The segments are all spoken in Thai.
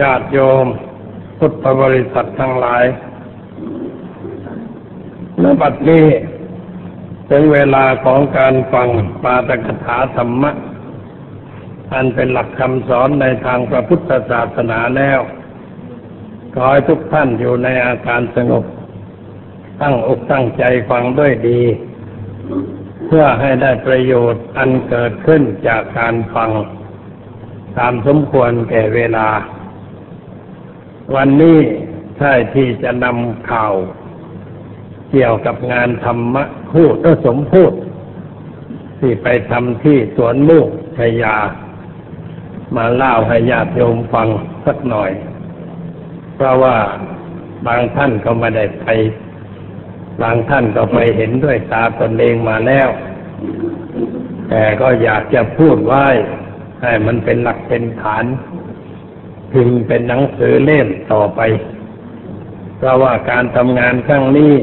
ญาติโยม พุทธบริษัททั้งหลายณบัดนี้ถึงเวลาของการฟังปาตกถาธรรมะ อันเป็นหลักคำสอนในทางพระพุทธศาสนาแล้ว ขอให้ทุกท่านอยู่ในอาการสงบ ตั้งอกตั้งใจฟังด้วยดี เพื่อให้ได้ประโยชน์อันเกิดขึ้นจากการฟัง ตามสมควรแก่เวลา วันนี้ใช่ที่จะนำข่าว เกี่ยวกับงานธรรมะพูดสมพูด ที่ไปทำที่สวนลูกชยา มาเล่าให้ญาติโยมฟังสักหน่อย เพราะว่าบางท่านก็ไม่ได้ไป บางท่านก็ไปเห็นด้วยตาตนเองมาแล้ว แต่ก็อยากจะพูดไว้ ให้มันเป็นหลักเป็นฐาน พึงเป็นหนังสือเล่มต่อไป เพราะว่าการทำงานครั้งนี้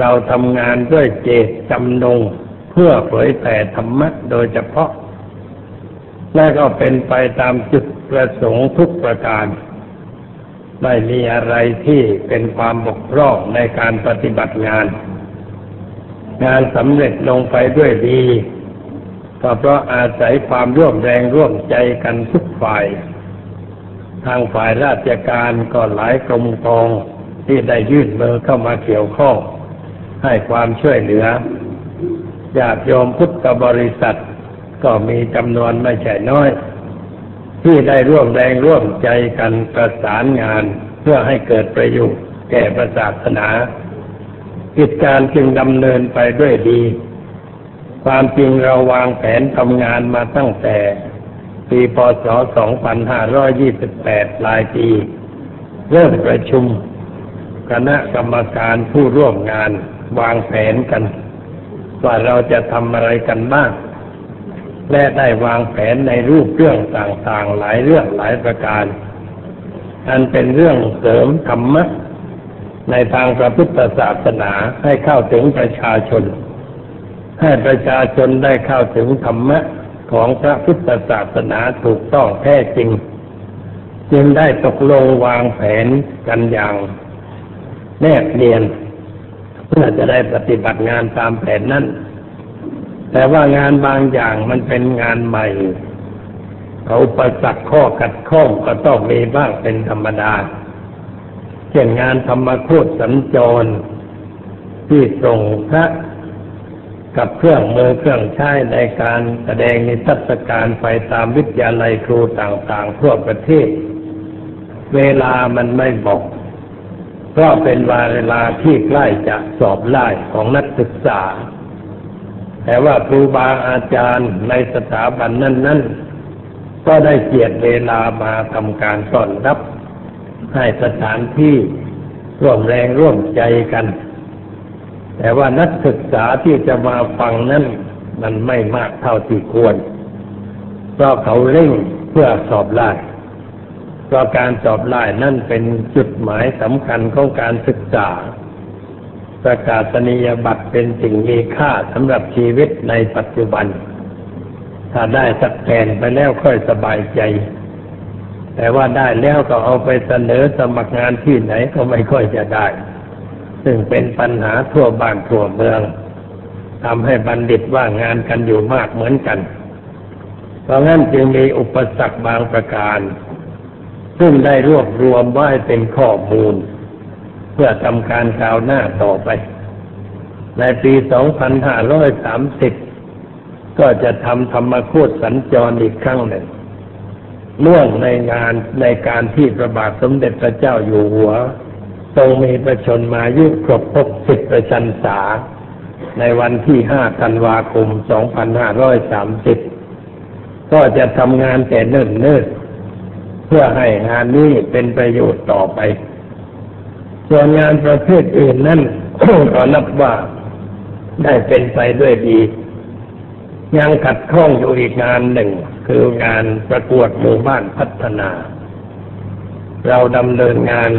เราทำงานด้วยเจตจำนงเพื่อเผยแผ่ธรรมะโดยเฉพาะ และก็เป็นไปตามจุดประสงค์ทุกประการไม่มีอะไรที่เป็นความบกพร่องในการปฏิบัติงาน งานสำเร็จลงไปด้วยดี ก็เพราะอาศัยความร่วมแรงร่วมใจกันทุกฝ่าย ทางฝ่ายราชการก็หลายกรมกองที่ได้ยื่นมือเข้ามาเกี่ยวข้อง ให้ความช่วยเหลือญาติโยมพุทธบริษัท ก็มีจำนวนไม่ใช่น้อย ที่ได้ร่วมแรงร่วมใจกันประสานงานเพื่อให้เกิดประโยชน์แก่ประศาสนากิจการจึงดำเนินไปด้วยดี ความจริงเราวางแผนทำงานมาตั้งแต่ ปีพศ 2528ลายปี เริ่มประชุม คณะกรรมการผู้ร่วมงานวางแผนกัน ว่าเราจะทำอะไรกันบ้าง และได้วางแผนในรูปเรื่องต่างๆ หลายเรื่องหลายประการ อันเป็นเรื่องเสริมธรรมะในทางพระพุทธศาสนาให้เข้าถึงประชาชน ให้ประชาชนได้เข้าถึงธรรมะของพระพุทธศาสนาถูกต้องแท้จริง จึงได้ตกลงวางแผนกันอย่างแนบเนียน เพื่อจะได้ปฏิบัติงานตามแผนนั้น แต่ว่างานบางอย่างมันเป็นงานใหม่เขาประสักข้อกัดข้องก็ต้องมีบ้างเป็นธรรมดา เช่นงานธรรมโคตสัญจร ที่ส่งพระ กับเครื่องมือเครื่องใช้ในการแสดงนิทรรศการไปตามวิทยาลัยครูต่างๆ ทั่วประเทศ เวลามันไม่บอกเพราะเป็นเวลาที่ใกล้จะสอบไล่ของนักศึกษา แต่ว่าครูบาอาจารย์ในสถาบันนั้น ๆ ก็ได้เกียรติเวลามาทำการต้อนรับ ให้สถานที่ร่วมแรงร่วมใจกัน แต่ว่านักศึกษาที่จะมาฟังนั้นมันไม่มากเท่าที่ควร เพราะเขาเร่งเพื่อสอบไล่เพราะการสอบไล่นั่นเป็นจุดหมายสำคัญของการศึกษา ประกาศนียบัตรเป็นสิ่งมีค่าสำหรับชีวิตในปัจจุบัน ถ้าได้สักแผ่นไปแล้วค่อยสบายใจ แต่ว่าได้แล้วก็เอาไปเสนอสมัครงานที่ไหนก็ไม่ค่อยจะได้ ซึ่งเป็นปัญหาทั่วบ้านทั่วเมืองทำให้บัณฑิตว่างงานกันอยู่มากเหมือนกัน เพราะงั้นจึงมีอุปสรรคบางประการ ซึ่งได้รวบรวมไว้เป็นข้อมูล เพื่อทำการก้าวหน้าต่อไป ในปี 2530 ก็จะทำธรรมโคตสัญจรอีกครั้งหนึ่งเนื่องในงานในการที่พระบาทสมเด็จพระเจ้าอยู่หัว ทรงมีประชนมายุครบพบสิบประชันษา ในวันที่5ธันวาคม2530ก็จะทำงานแต่เนิ่นเนิ่นเพื่อให้งานนี้เป็นประโยชน์ต่อไป ส่วนงานประเภทอื่นนั่นก็นับว่าได้เป็นไปด้วยดี ยังขัดข้องอยู่อีกงานหนึ่ง คืองานประกวดหมู่บ้านพัฒนา เราดำเนินงาน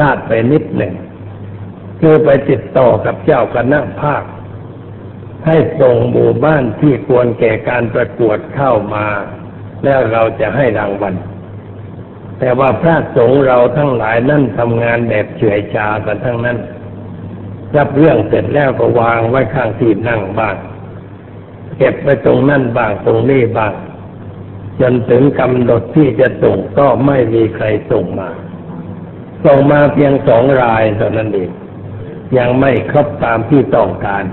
ลาดไปนิดหนึ่ง คือไปติดต่อกับเจ้าคณะภาค ให้ส่งหมู่บ้านที่ควรแก่การประกวดเข้ามา แล้วเราจะให้รางวัล แต่ว่าพระสงฆ์เราทั้งหลายนั่นทำงานแบบเฉื่อยชากันทั้งนั้น รับเรื่องเสร็จแล้วก็วางไว้ข้างที่นั่งบ้างเก็บไว้ตรงนั่นบ้างตรงนี้บ้างจนถึงกำหนดที่จะส่งก็ไม่มีใครส่งมา ส่งมาเพียงสองรายเท่านั้นเองยังไม่ครบตามที่ต้องการ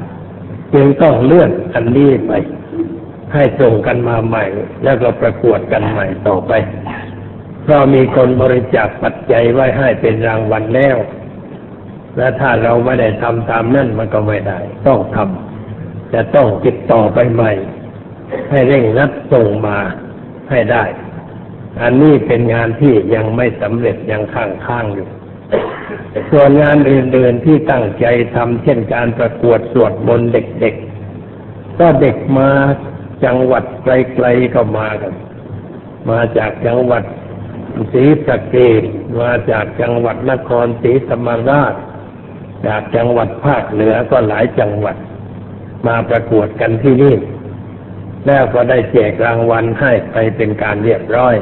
จึงต้องเลื่อนอันนี้ไป ให้ส่งกันมาใหม่ แล้วก็ประกวดกันใหม่ต่อไปเพราะมีคนบริจาคปัจจัยไว้ให้เป็นรางวัลแล้ว และถ้าเราไม่ได้ทำตามนั่นมันก็ไม่ได้ ต้องทำจะต้องติดต่อไปใหม่ ให้เร่งรัดส่งมาให้ได้ อันนี้เป็นงานที่ยังไม่สำเร็จยังข้างข้างอยู่ ส่วนงานอื่นๆที่ตั้งใจทำเช่นการประกวดสวดมนต์เด็กๆ ก็เด็กมาจังหวัดไกลๆก็มากัน มาจากจังหวัดศรีสะเกดมาจากจังหวัดนครศรีธรรมราช จากจังหวัดภาคเหนือก็หลายจังหวัด มาประกวดกันที่นี่ แล้วก็ได้แจกรางวัลให้ไปเป็นการเรียบร้อย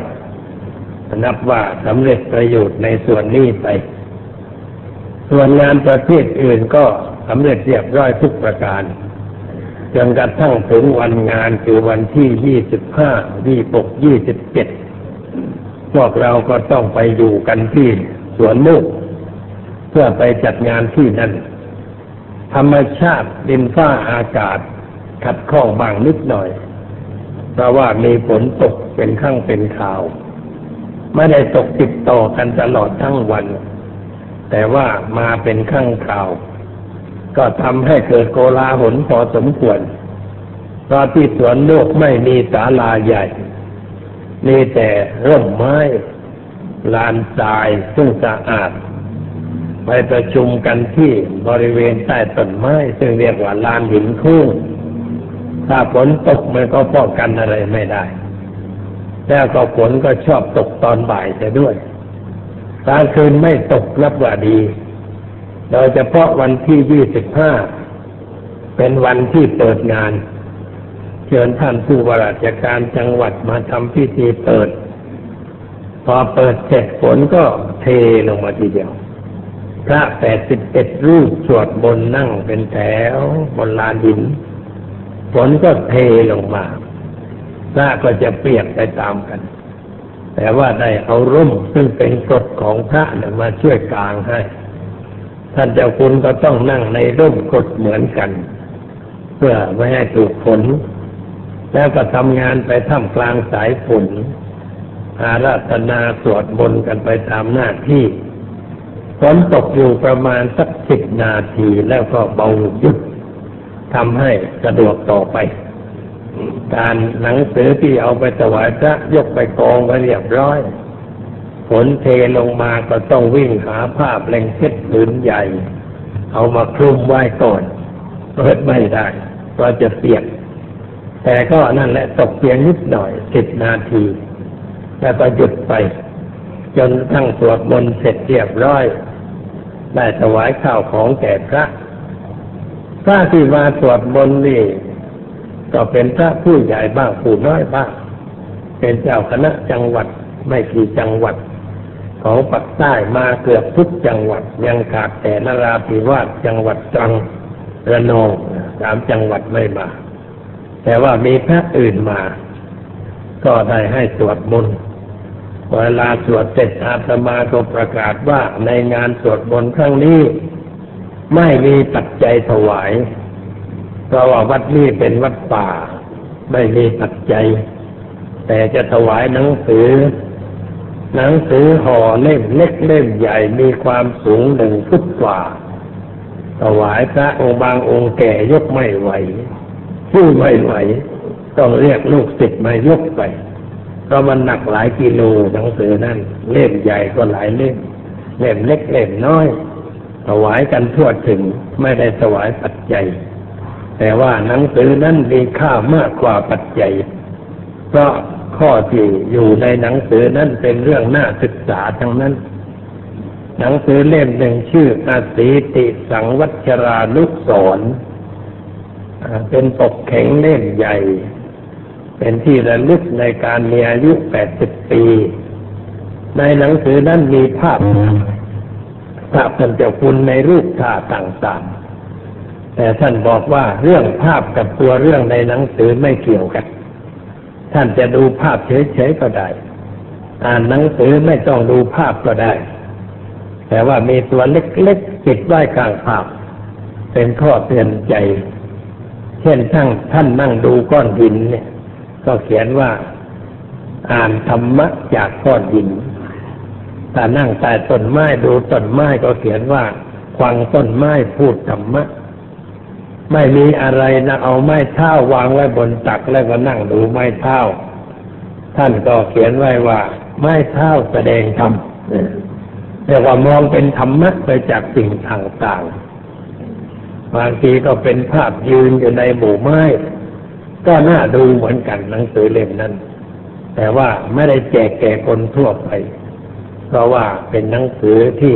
นับว่าสำเร็จประโยชน์ในส่วนนี้ไป ส่วนงานประเภทอื่นก็สำเร็จเรียบร้อยทุกประการจนกระทั่งถึงวันงานคือวันที่ยี่สิบห้ายี่ปกยี่สิบเจ็ดพวกเราก็ต้องไปอยู่กันที่สวนมุกเพื่อไปจัดงานที่นั่น ธรรมชาติดินฟ้าอากาศ ขัดข้องบางนิดหน่อย เพราะว่ามีฝนตกเป็นข้างเป็นข่าว ไม่ได้ตกติดต่อกันตลอดทั้งวัน แต่ว่ามาเป็นข้างข่าว ก็ทำให้เกิดโกลาหลพอสมควรเพราะที่สวนโลกไม่มีศาลาใหญ่มีแต่ร่มไม้ลานทรายซึ่งสะอาด ไปประชุมกันที่บริเวณใต้ต้นไม้ ซึ่งเรียกว่าลานหินคู่ถ้าฝนตกมันก็ป้องกันอะไรไม่ได้ แล้วก็ฝนก็ชอบตกตอนบ่ายจะด้วยกลางคืนไม่ตกนับว่าดีโดยเฉพาะวันที่ยี่สิบห้าเป็นวันที่เปิดงาน เชิญท่านผู้ว่าราชการจังหวัดมาทำพิธีเปิด พอเปิดเสร็จฝนก็เทลงมาทีเดียว พระแปดสิบเอ็ดรูปสวดบนนั่งเป็นแถวบนลานหิน ฝนก็เทลงมา พระก็จะเปียกไปตามกัน แต่ว่าได้เอาร่มซึ่งเป็นกฎของพระเนี่ยมาช่วยกลางให้ ท่านเจ้าคุณก็ต้องนั่งในร่มกฎเหมือนกัน เพื่อไม่ให้ถูกฝนแล้วก็ทำงานไปท่ามกลางสายฝนอาราธนาสวดบนกันไปตามหน้าที่ฝนตกอยู่ประมาณสักสิบนาทีแล้วก็เบาหยุดทำให้สะดวกต่อไป การหนังสือที่เอาไปถวายพระยกไปกองไว้เรียบร้อยฝนเทลงมาก็ต้องวิ่งหาผ้าเปลงเช็ดผืนใหญ่ เอามาคลุมไว้ก่อนเปิดไม่ได้ก็จะเปียก แต่ก็นั่นแหละตกเพียงนิดหน่อยสิบนาที แล้วก็หยุดไป จนทั้งสวดมนต์เสร็จเรียบร้อย ได้ถวายข้าวของแก่พระพระที่มาสวดมนต์นี่ ก็เป็นพระผู้ใหญ่บ้างผู้น้อยบ้าง เป็นเจ้าคณะจังหวัดไม่กี่จังหวัด ของปักใต้มาเกือบทุกจังหวัด ยังขาดแต่นราธิวาสจังหวัดตรังระนองสามจังหวัดไม่มา แต่ว่ามีพระอื่นมา ก็ได้ให้สวดมนต์เวลาสวดเสร็จอาตมาก็ประกาศว่าในงานสวดมนต์ครั้งนี้ ไม่มีปัจจัยถวาย เพราะว่าวัดนี้เป็นวัดป่า ไม่มีปัจจัย แต่จะถวายหนังสือ หนังสือห่อเล่มเล็กเล่มใหญ่มีความสูงหนึ่งฟุตกว่า ถวายพระองค์บางองค์แก่ยกไม่ไหวผู้ไม่ไหว ต้องเรียกลูกศิษย์มายกไปเพราะมันหนักหลายกิโลหนังสือนั่นเล่มใหญ่ก็หลายเล่มเล่มเล็กเล่มน้อยถวายกันทั่วถึงไม่ได้ถวายปัจจัย แต่ว่าหนังสือนั้นมีค่ามากกว่าปัจจัย เพราะข้อที่อยู่ในหนังสือนั้นเป็นเรื่องน่าศึกษาทั้งนั้น หนังสือเล่มหนึ่งชื่ออาศีติสังวัชรานุสรเป็นปกแข็งเล่มใหญ่ เป็นที่ระลึกในการมีอายุแปดสิบปี ในหนังสือนั้นมีภาพภาพท่านเจ้าคุณในรูปท่าต่างๆ แต่ท่านบอกว่าเรื่องภาพกับตัวเรื่องในหนังสือไม่เกี่ยวกัน ท่านจะดูภาพเฉยๆก็ได้ อ่านหนังสือไม่ต้องดูภาพก็ได้ แต่ว่ามีตัวเล็กๆติดไว้ข้างภาพ เป็นข้อเตือนใจ เช่นทั้งท่านนั่งดูก้อนหินเนี่ย ก็เขียนว่า อ่านธรรมะจากก้อนหินถ้านั่งใต้ต้นไม้ดูต้นไม้ก็เขียนว่าฟังต้นไม้พูดธรรมะ ไม่มีอะไรนะเอาไม้เท้าวางไว้บนตักแล้วก็นั่งดูไม้เท้า ท่านก็เขียนไว้ว่า ไม้เท้าแสดงธรรมเรียกว่ามองเป็นธรรมะไปจากสิ่งต่างๆบางทีก็เป็นภาพยืนอยู่ในหมู่ไม้ ก็น่าดูเหมือนกันหนังสือเล่มนั้น แต่ว่าไม่ได้แจกแก่คนทั่วไป เพราะว่าเป็นหนังสือที่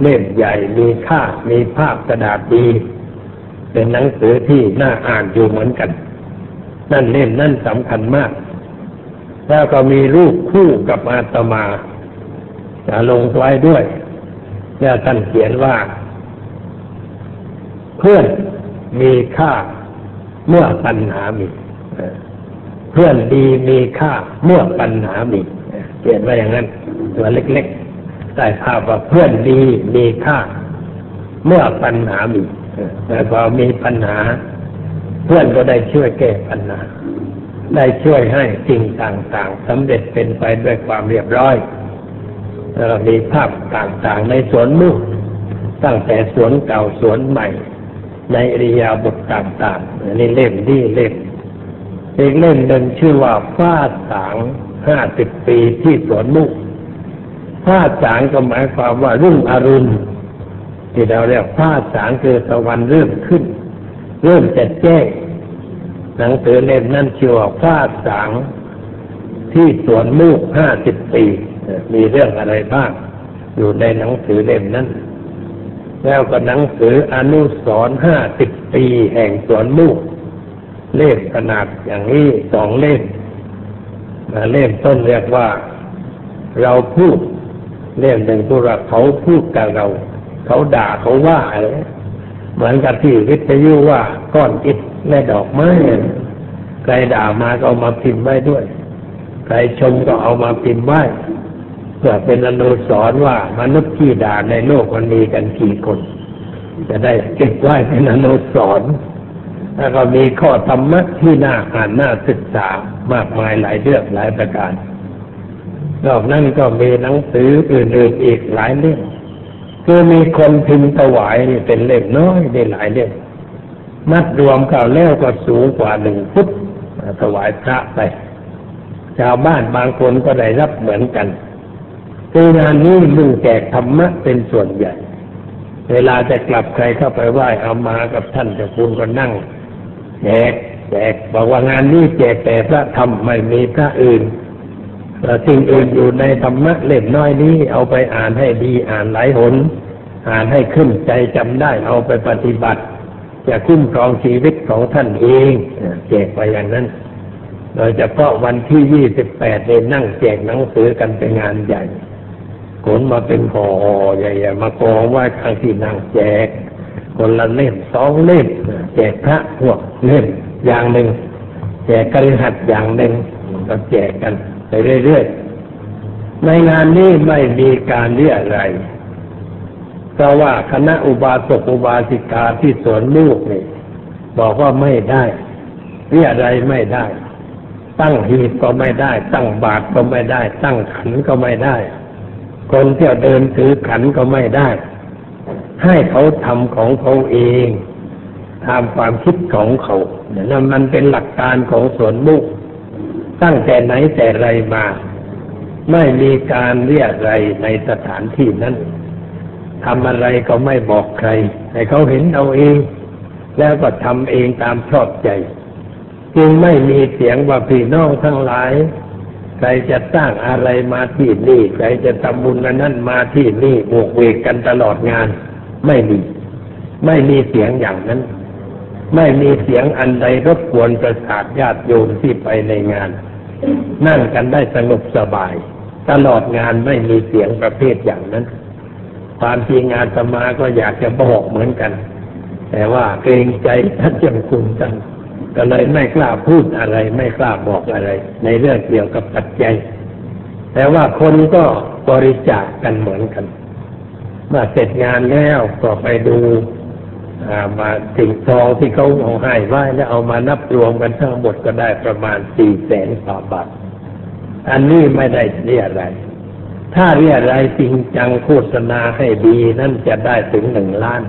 เล่มใหญ่มีค่ามีภาพกระดาษดี เป็นหนังสือที่น่าอ่านอยู่เหมือนกัน นั่นเล่มนั่นสำคัญมาก แล้วก็มีรูปคู่กับอาตมาจะลงไว้ด้วย แล้วท่านเขียนว่า เพื่อนมีค่าเมื่อปัญหามีเพื่อนดีมีค่าเมื่อปัญหามีเขียนไว้อย่างนั้น ตัวเล็กๆใส่ภาพว่าเพื่อนดีมีค่า เมื่อปัญหามี แต่พอมีปัญหา เพื่อนก็ได้ช่วยแก้ปัญหา ได้ช่วยให้สิ่งต่างๆสำเร็จเป็นไปด้วยความเรียบร้อยแล้วมีภาพต่างๆ ในสวนมุกตั้งแต่สวนเก่าสวนใหม่ ในอริยาบทต่างๆนี่เล่มดีเล่มอีกเล่มหนึ่งชื่อว่าฟ้าสางห้าสิบปีที่สวนมุกผ้าสางก็หมายความว่ารุ่งอรุณ ที่เราเรียกผ้าสางคือตะวันเริ่มขึ้น เริ่มจะแจ้งหนังสือเล่มนั้นชื่อว่าผ้าสางที่สวนมุกห้าสิบปีมีเรื่องอะไรบ้างอยู่ในหนังสือเล่มนั้น แล้วก็หนังสืออนุสรห้าสิบปีแห่งสวนมุกเล่มขนาดอย่างนี้สองเล่มเล่มต้นเรียกว่า เราพูดเรื่องหนึ่งพวกเราเขาพูดกับเรา เขาด่าเขาว่าอะไรเหมือนกับที่วิทยุว่าก้อนอิฐและดอกไม้ใครด่ามาก็เอามาพิมพ์ไว้ด้วย ใครชมก็เอามาพิมพ์ไว้เพื่อเป็นอนุสรณ์ว่ามนุษย์ที่ด่าในโลกมันมีกันกี่คน จะได้เก็บไว้เป็นอนุสรณ์แล้วก็มีข้อธรรมะที่น่าอ่านน่าศึกษามากมายหลายเรื่องหลายประการนอกนั้นก็มีหนังสืออื่นๆอีกหลายเล่ม คือมีคนพิมพ์ถวายนี่เป็นเล่มน้อยได้หลายเล่มมัดรวมกันแล้วก็สูงกว่าหนึ่งฟุตถวายพระไป ชาวบ้านบางคนก็ได้รับเหมือนกันคืองานนี้มุ่งแจกธรรมะเป็นส่วนใหญ่ เวลาจะกลับใครเข้าไปไหว้เอามากับท่านจะคุณก็นั่งแจกแจกบอกว่างานนี้แจกแต่พระธรรมไม่มีพระอื่น สิ่งอื่นอยู่ในธรรมะเล่มน้อยนี้ เอาไปอ่านให้ดีอ่านหลายหน อ่านให้ขึ้นใจจำได้เอาไปปฏิบัติ จะคุ้มครองชีวิตของท่านเองแจกไปอย่างนั้น โดยเฉพาะวันที่ยี่สิบแปดเนนั่งแจกหนังสือกันเป็นงานใหญ่ขนมาเป็นห่อใหญ่ๆมากองไว้ข้างที่นั่งแจก คนละเล่มสองเล่มแจกพระพวกเล่มอย่างหนึ่งแจกกระหัดอย่างหนึ่งก็แจกกัน ไปเรื่อยๆ ในงานนี้ไม่มีการเรียอะไร เพราะว่าคณะอุบาสกอุบาสิกาที่สวนลูกนี่บอกว่าไม่ได้เรียอะไรไม่ได้ ตั้งหีบก็ไม่ได้ ตั้งบาตรก็ไม่ได้ ตั้งขันก็ไม่ได้ คนที่เดินถือขันก็ไม่ได้ ให้เขาทำของเขาเองทำความคิดของเขาเนี่ยนั่นมันเป็นหลักการของสวนมุก ตั้งแต่ไหนแต่ไรมา ไม่มีการเรียกไรในสถานที่นั้นทำอะไรก็ไม่บอกใคร ให้เขาเห็นเอาเอง แล้วก็ทำเองตามชอบใจ จึงไม่มีเสียงว่าพี่น้องทั้งหลาย ใครจะสร้างอะไรมาที่นี่ ใครจะทำบุญนั้นมาที่นี่บวกเวกกันตลอดงาน ไม่มี ไม่มีเสียงอย่างนั้น ไม่มีเสียงอันใดรบกวนประสาทญาติโยมที่ไปในงาน นั่งกันได้สงบสบาย ตลอดงานไม่มีเสียงประเภทอย่างนั้น ความจริงงานสมาก็อยากจะบอกเหมือนกัน แต่ว่าเกรงใจท่านเจ้าคุณจังก็เลยไม่กล้าพูดอะไร ไม่กล้าบอกอะไร ในเรื่องเกี่ยวกับปัจจัย แต่ว่าคนก็บริจาคกันเหมือนกันเมื่อเสร็จงานแล้วก็ไปดู มาสิ่งทองที่เขาเอาให้ไว้แล้วเอามานับรวมกันทั้งหมดก็ได้ประมาณสี่แสนกว่าบาท อันนี้ไม่ได้เรียอะไร ถ้าเรียอะไรจริงจังโฆษณาให้ดีนั่นจะได้ถึงหนึ่งล้าน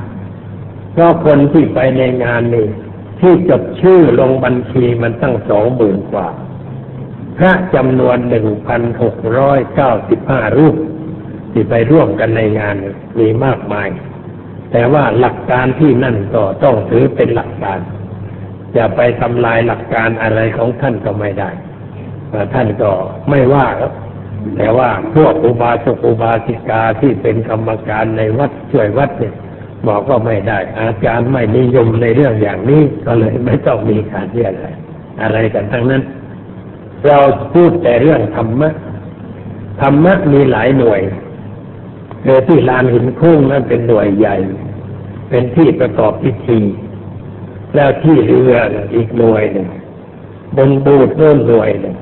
เพราะคนที่ไปในงานนี้ที่จดชื่อลงบัญชีมันตั้งสองหมื่นกว่า พระจำนวนหนึ่งพันหกร้อยเก้าสิบห้ารูป ที่ไปร่วมกันในงานมีมากมาย แต่ว่าหลักการที่นั่นก็ต้องถือเป็นหลักการจะไปทำลายหลักการอะไรของท่านก็ไม่ได้ท่านก็ไม่ว่าครับแต่ว่าพวกอุบาสกอุบาสิกาที่เป็นกรรมการในวัดช่วยวัดเนี่ยบอกก็ไม่ได้ อาจารย์ไม่นิยมในเรื่องอย่างนี้ก็เลยไม่ต้องมีการเรียกอะไรอะไรกันทั้งนั้น เราพูดแต่เรื่องธรรมะธรรมะมีหลายหน่วย โดยที่ลานหินคุ้งนั้นเป็นหน่วยใหญ่ เป็นที่ประกอบพิธี แล้วที่เรืออีกหน่วยหนึ่งบนบูดโน่นหน่วยหนึ่ง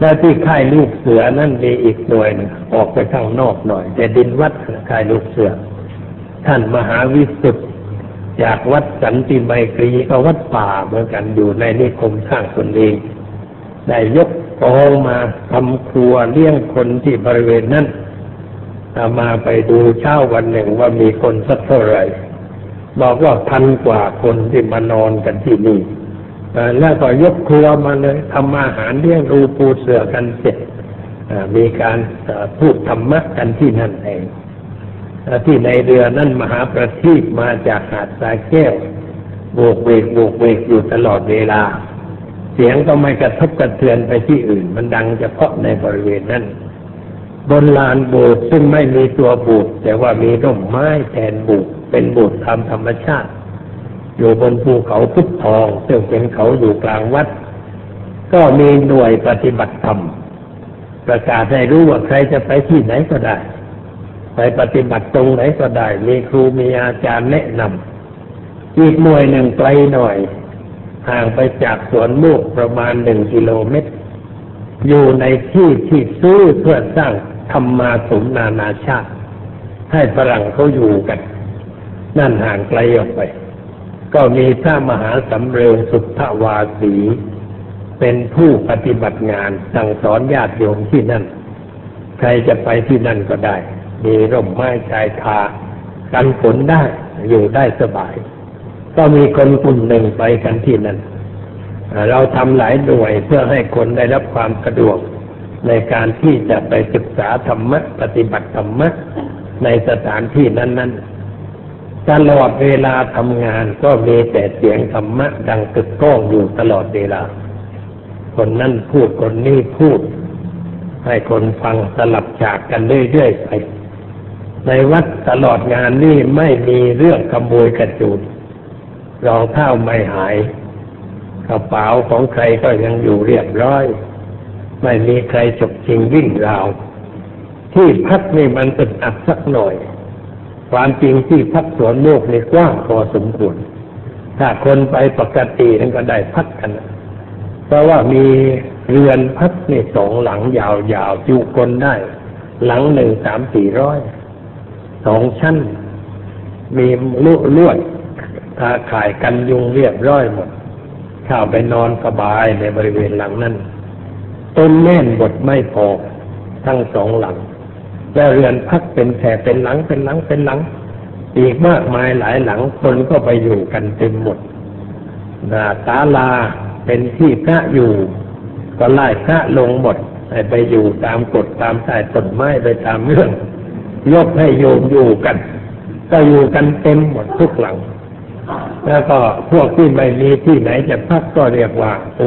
แล้วที่ค่ายลูกเสือนั่นมีอีกหน่วยหนึ่งออกไปข้างนอกหน่อย แต่ดินวัดค่ายลูกเสือ ท่านมหาวิสุทธ์จากวัดสันติไมตรีก็วัดป่าเหมือนกันอยู่ในนิคมสร้างตนเองได้ยกกองมาทำครัวเลี้ยงคนที่บริเวณนั้น มาไปดูเช้าวันหนึ่งว่ามีคนสักเท่าไหร่ บอกว่าพันกว่าคนที่มานอนกันที่นี่แล้วก็ยกครัวมาเลยทำอาหารเลี้ยงรูปูเสือกันเสร็จมีการพูดธรรมะกันที่นั่นเองที่ในเรือนั่นมหาประทีปมาจากหาดสายแก้วโบกเวกโบกเวกอยู่ตลอดเวลา เสียงก็ไม่กระทบกระเทือนไปที่อื่น มันดังเฉพาะในบริเวณนั้น บนลานโบสถ์ซึ่งไม่มีตัวโบสถ์แต่ว่ามีร่มไม้แทนโบสถ์เป็นโบสถ์ตามธรรมชาติ อยู่บนภูเขาพุทธทองซึ่งเป็นเขาอยู่กลางวัด ก็มีหน่วยปฏิบัติธรรม ประกาศให้รู้ว่าใครจะไปที่ไหนก็ได้ ไปปฏิบัติตรงไหนก็ได้ มีครูมีอาจารย์แนะนำอีกหน่วยหนึ่งไกลหน่อยห่างไปจากสวนมูกประมาณหนึ่งกิโลเมตร อยู่ในที่ที่ซื้อเพื่อสร้าง ธรรมาสมนานาชาติ ให้ฝรั่งเขาอยู่กัน นั่นห่างไกลออกไป ก็มีพระมหาสำเร็จสุทธวาสี เป็นผู้ปฏิบัติงานสั่งสอนญาติโยมที่นั่น ใครจะไปที่นั่นก็ได้ มีร่มไม้ชายคากันฝนได้อยู่ได้สบาย ก็มีคนกลุ่มหนึ่งไปกันที่นั่นเราทำหลายหน่วยเพื่อให้คนได้รับความสะดวก ในการที่จะไปศึกษาธรรมะ ปฏิบัติธรรมะ ในสถานที่นั้น ๆ ตลอดเวลาทำงานก็มีแต่เสียงธรรมะ ดังกึกก้องอยู่ตลอดเวลา คนนั้นพูดคนนี้พูด ให้คนฟังสลับฉากกันเรื่อยๆไป ในวัดตลอดงานนี่ไม่มีเรื่องขโมยกระจุดรองเท้าไม่หาย กระเป๋าของใครก็ยังอยู่เรียบร้อย ไม่มีใครฉกชิงวิ่งราว ที่พักนี่มันอึดอัดสักหน่อย ความจริงที่พักสวนโลกนี่กว้างพอสมควรถ้าคนไปปกตินั่นก็ได้พักกัน เพราะว่ามีเรือนพักนี่สองหลังยาวๆจุคนได้ หลังหนึ่งสามสี่ร้อยสองชั้น มีลุลวดตาข่ายกันยุงเรียบร้อยหมดเข้าไปนอนสบายในบริเวณหลังนั้น ต้นแน่นบดไม่พอทั้งสองหลัง แล้วเรือนพักเป็นแถบเป็นหลังเป็นหลังเป็นหลัง อีกมากมายหลายหลังคนก็ไปอยู่กันเต็มหมดนาตาลาเป็นที่พระอยู่ ก็ไล่พระลงหมดไปอยู่ตามกฎตามสายต้นไม้ไปตามเรื่องยกให้โยมอยู่กัน ก็อยู่กันเต็มหมดทุกหลัง แล้วก็พวกที่ไม่มีที่ไหนจะพักก็เรียกว่าโอ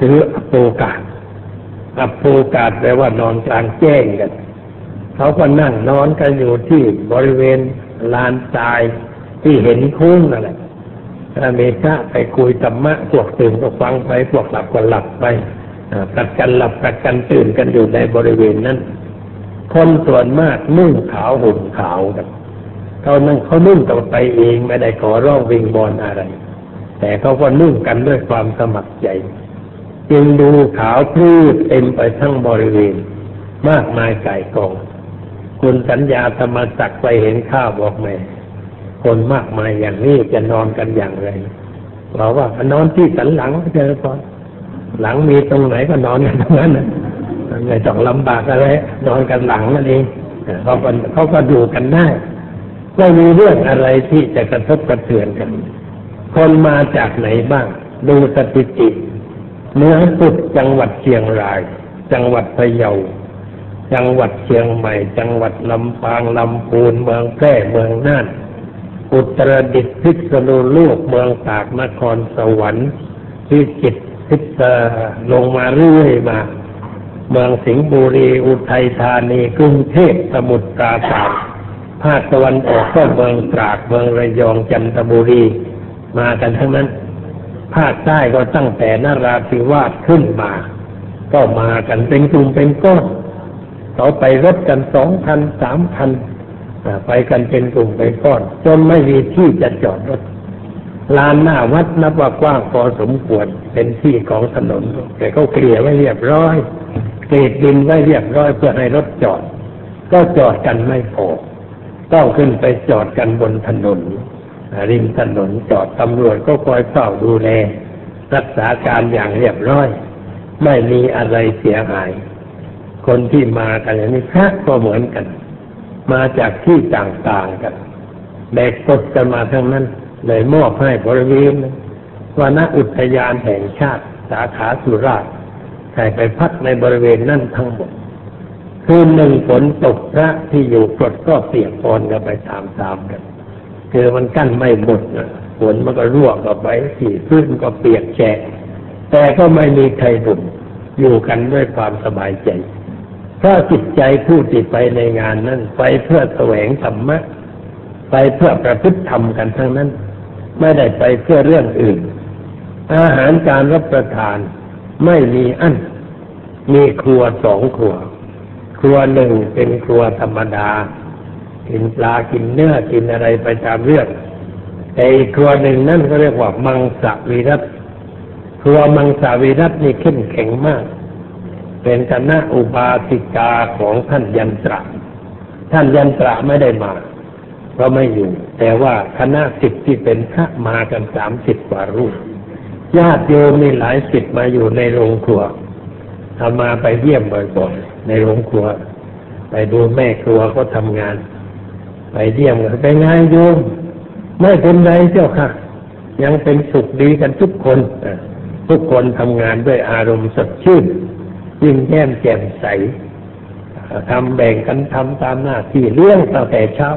ถือโอกาส อัโอกาสแปลว่านอนกลางแจ้งกัน เขาก็นั่งนอนกันอยู่ที่บริเวณลานทรายที่เห็นคุ้งนั่นแหละถ้ามีพระไปคุยธรรมะ พวกตื่นก็ฟังไป พวกหลับก็หลับไปประกันหลับประกันตื่นกันอยู่ในบริเวณนั้น คนส่วนมากนุ่งขาวห่มขาวกันเขานั่งเขานุ่งกันไปเองไม่ได้ขอร้องวิงบอลอะไร แต่เขาก็นุ่งกันด้วยความสมัครใจ จึงดูขาวพืชเต็มไปทั้งบริเวณ มากมายไก่กอง คุณสัญญาธรรมจักไปเห็นข้าวบอกแม่คนมากมายอย่างนี้จะนอนกันอย่างไรบอกว่านอนที่สันหลังเจอก่อนหลังมีตรงไหนก็นอนกันตรงนั้นนะไม่ต้องลำบากอะไรนอนกันหลังนั่นเองเขาก็เขาก็ดูกันได้ไม่มีเรื่องอะไรที่จะกระทบกระเทือนกัน คนมาจากไหนบ้าง ดูสถิติ เนื้อสุดจังหวัดเชียงราย จังหวัดพะเยา จังหวัดเชียงใหม่ จังหวัดลำปางลำพูนเมืองแพร่เมืองน่านอุตรดิตถ์พิษณุโลกเมืองตากนครสวรรค์พิจิตรพิษลงมาเรื่อยมา เมืองสิงห์บุรีอุทัยธานีกรุงเทพสมุทรปราการภาคตะวันออกก็เมืองตราดเมืองระยองจันทบุรี มากันทั้งนั้น ภาคใต้ก็ตั้งแต่นราธิวาสขึ้นมา ก็มากันเป็นกลุ่มเป็นก้อนเขาไปรถกันสองพันสามพันไปกันเป็นกลุ่มเป็นก้อน จนไม่มีที่จะจอดรถลานหน้าวัดนับว่ากว้างพอสมควรเป็นที่ของถนน แต่เขาเคลียไว้เรียบร้อยเกรดดินไว้เรียบร้อยเพื่อให้รถจอด ก็จอดกันไม่พอต้องขึ้นไปจอดกันบนถนน ริมถนนจอดตำรวจก็คอยเฝ้าดูแล รักษาการอย่างเรียบร้อย ไม่มีอะไรเสียหาย คนที่มากันอย่างนี้พระก็เหมือนกัน มาจากที่ต่างๆกันแบกกดกันมาทั้งนั้น เลยมอบให้บริเวณวนอุทยานแห่งชาติสาขาสุราษฎร์ใส่ไปพักในบริเวณนั่นทั้งหมดคืนหนึ่งฝนตกพระที่อยู่กดก็เปียกปอนกันไปตามๆกัน คือมันกั้นไม่หมดนะฝนมันก็รั่วก็ไปสี่พื้นก็เปียกแฉะแต่ก็ไม่มีใครบ่นอยู่กันด้วยความสบายใจถ้าจิตใจผู้ที่ไปในงานนั้น ไปเพื่อแสวงธรรมะ ไปเพื่อประพฤติธรรมกันทั้งนั้น ไม่ได้ไปเพื่อเรื่องอื่น อาหารการรับประทานไม่มีอันมีครัวสองครัว ครัวหนึ่งเป็นครัวธรรมดา กินปลากินเนื้อกินอะไรไปตามเรื่องไอ้ครัวหนึ่งนั่นก็เรียกว่ามังสวิรัตครัวมังสวิรัตนี่เข้มแข็งมาก เป็นคณะอุบาสิกาของท่านยันตระ ท่านยันตระไม่ได้มาก็ไม่อยู่ แต่ว่าคณะสิทธิ์ที่เป็นพระมากันสามสิบกว่ารูปญาติโยมมีหลายสิทธิ์มาอยู่ในโรงครัวทำมาไปเยี่ยมบ่อยๆในโรงครัว ไปดูแม่ครัวเขาทำงาน ไปเยี่ยมกันไปงานโยมไม่เป็นไรเจ้าค่ะ ยังเป็นสุขดีกันทุกคนทุกคนทำงานด้วยอารมณ์สดชื่นยิ้มแย้มแจ่มใสทำแบ่งกันทำตามหน้าที่เรื่องตั้งแต่เช้า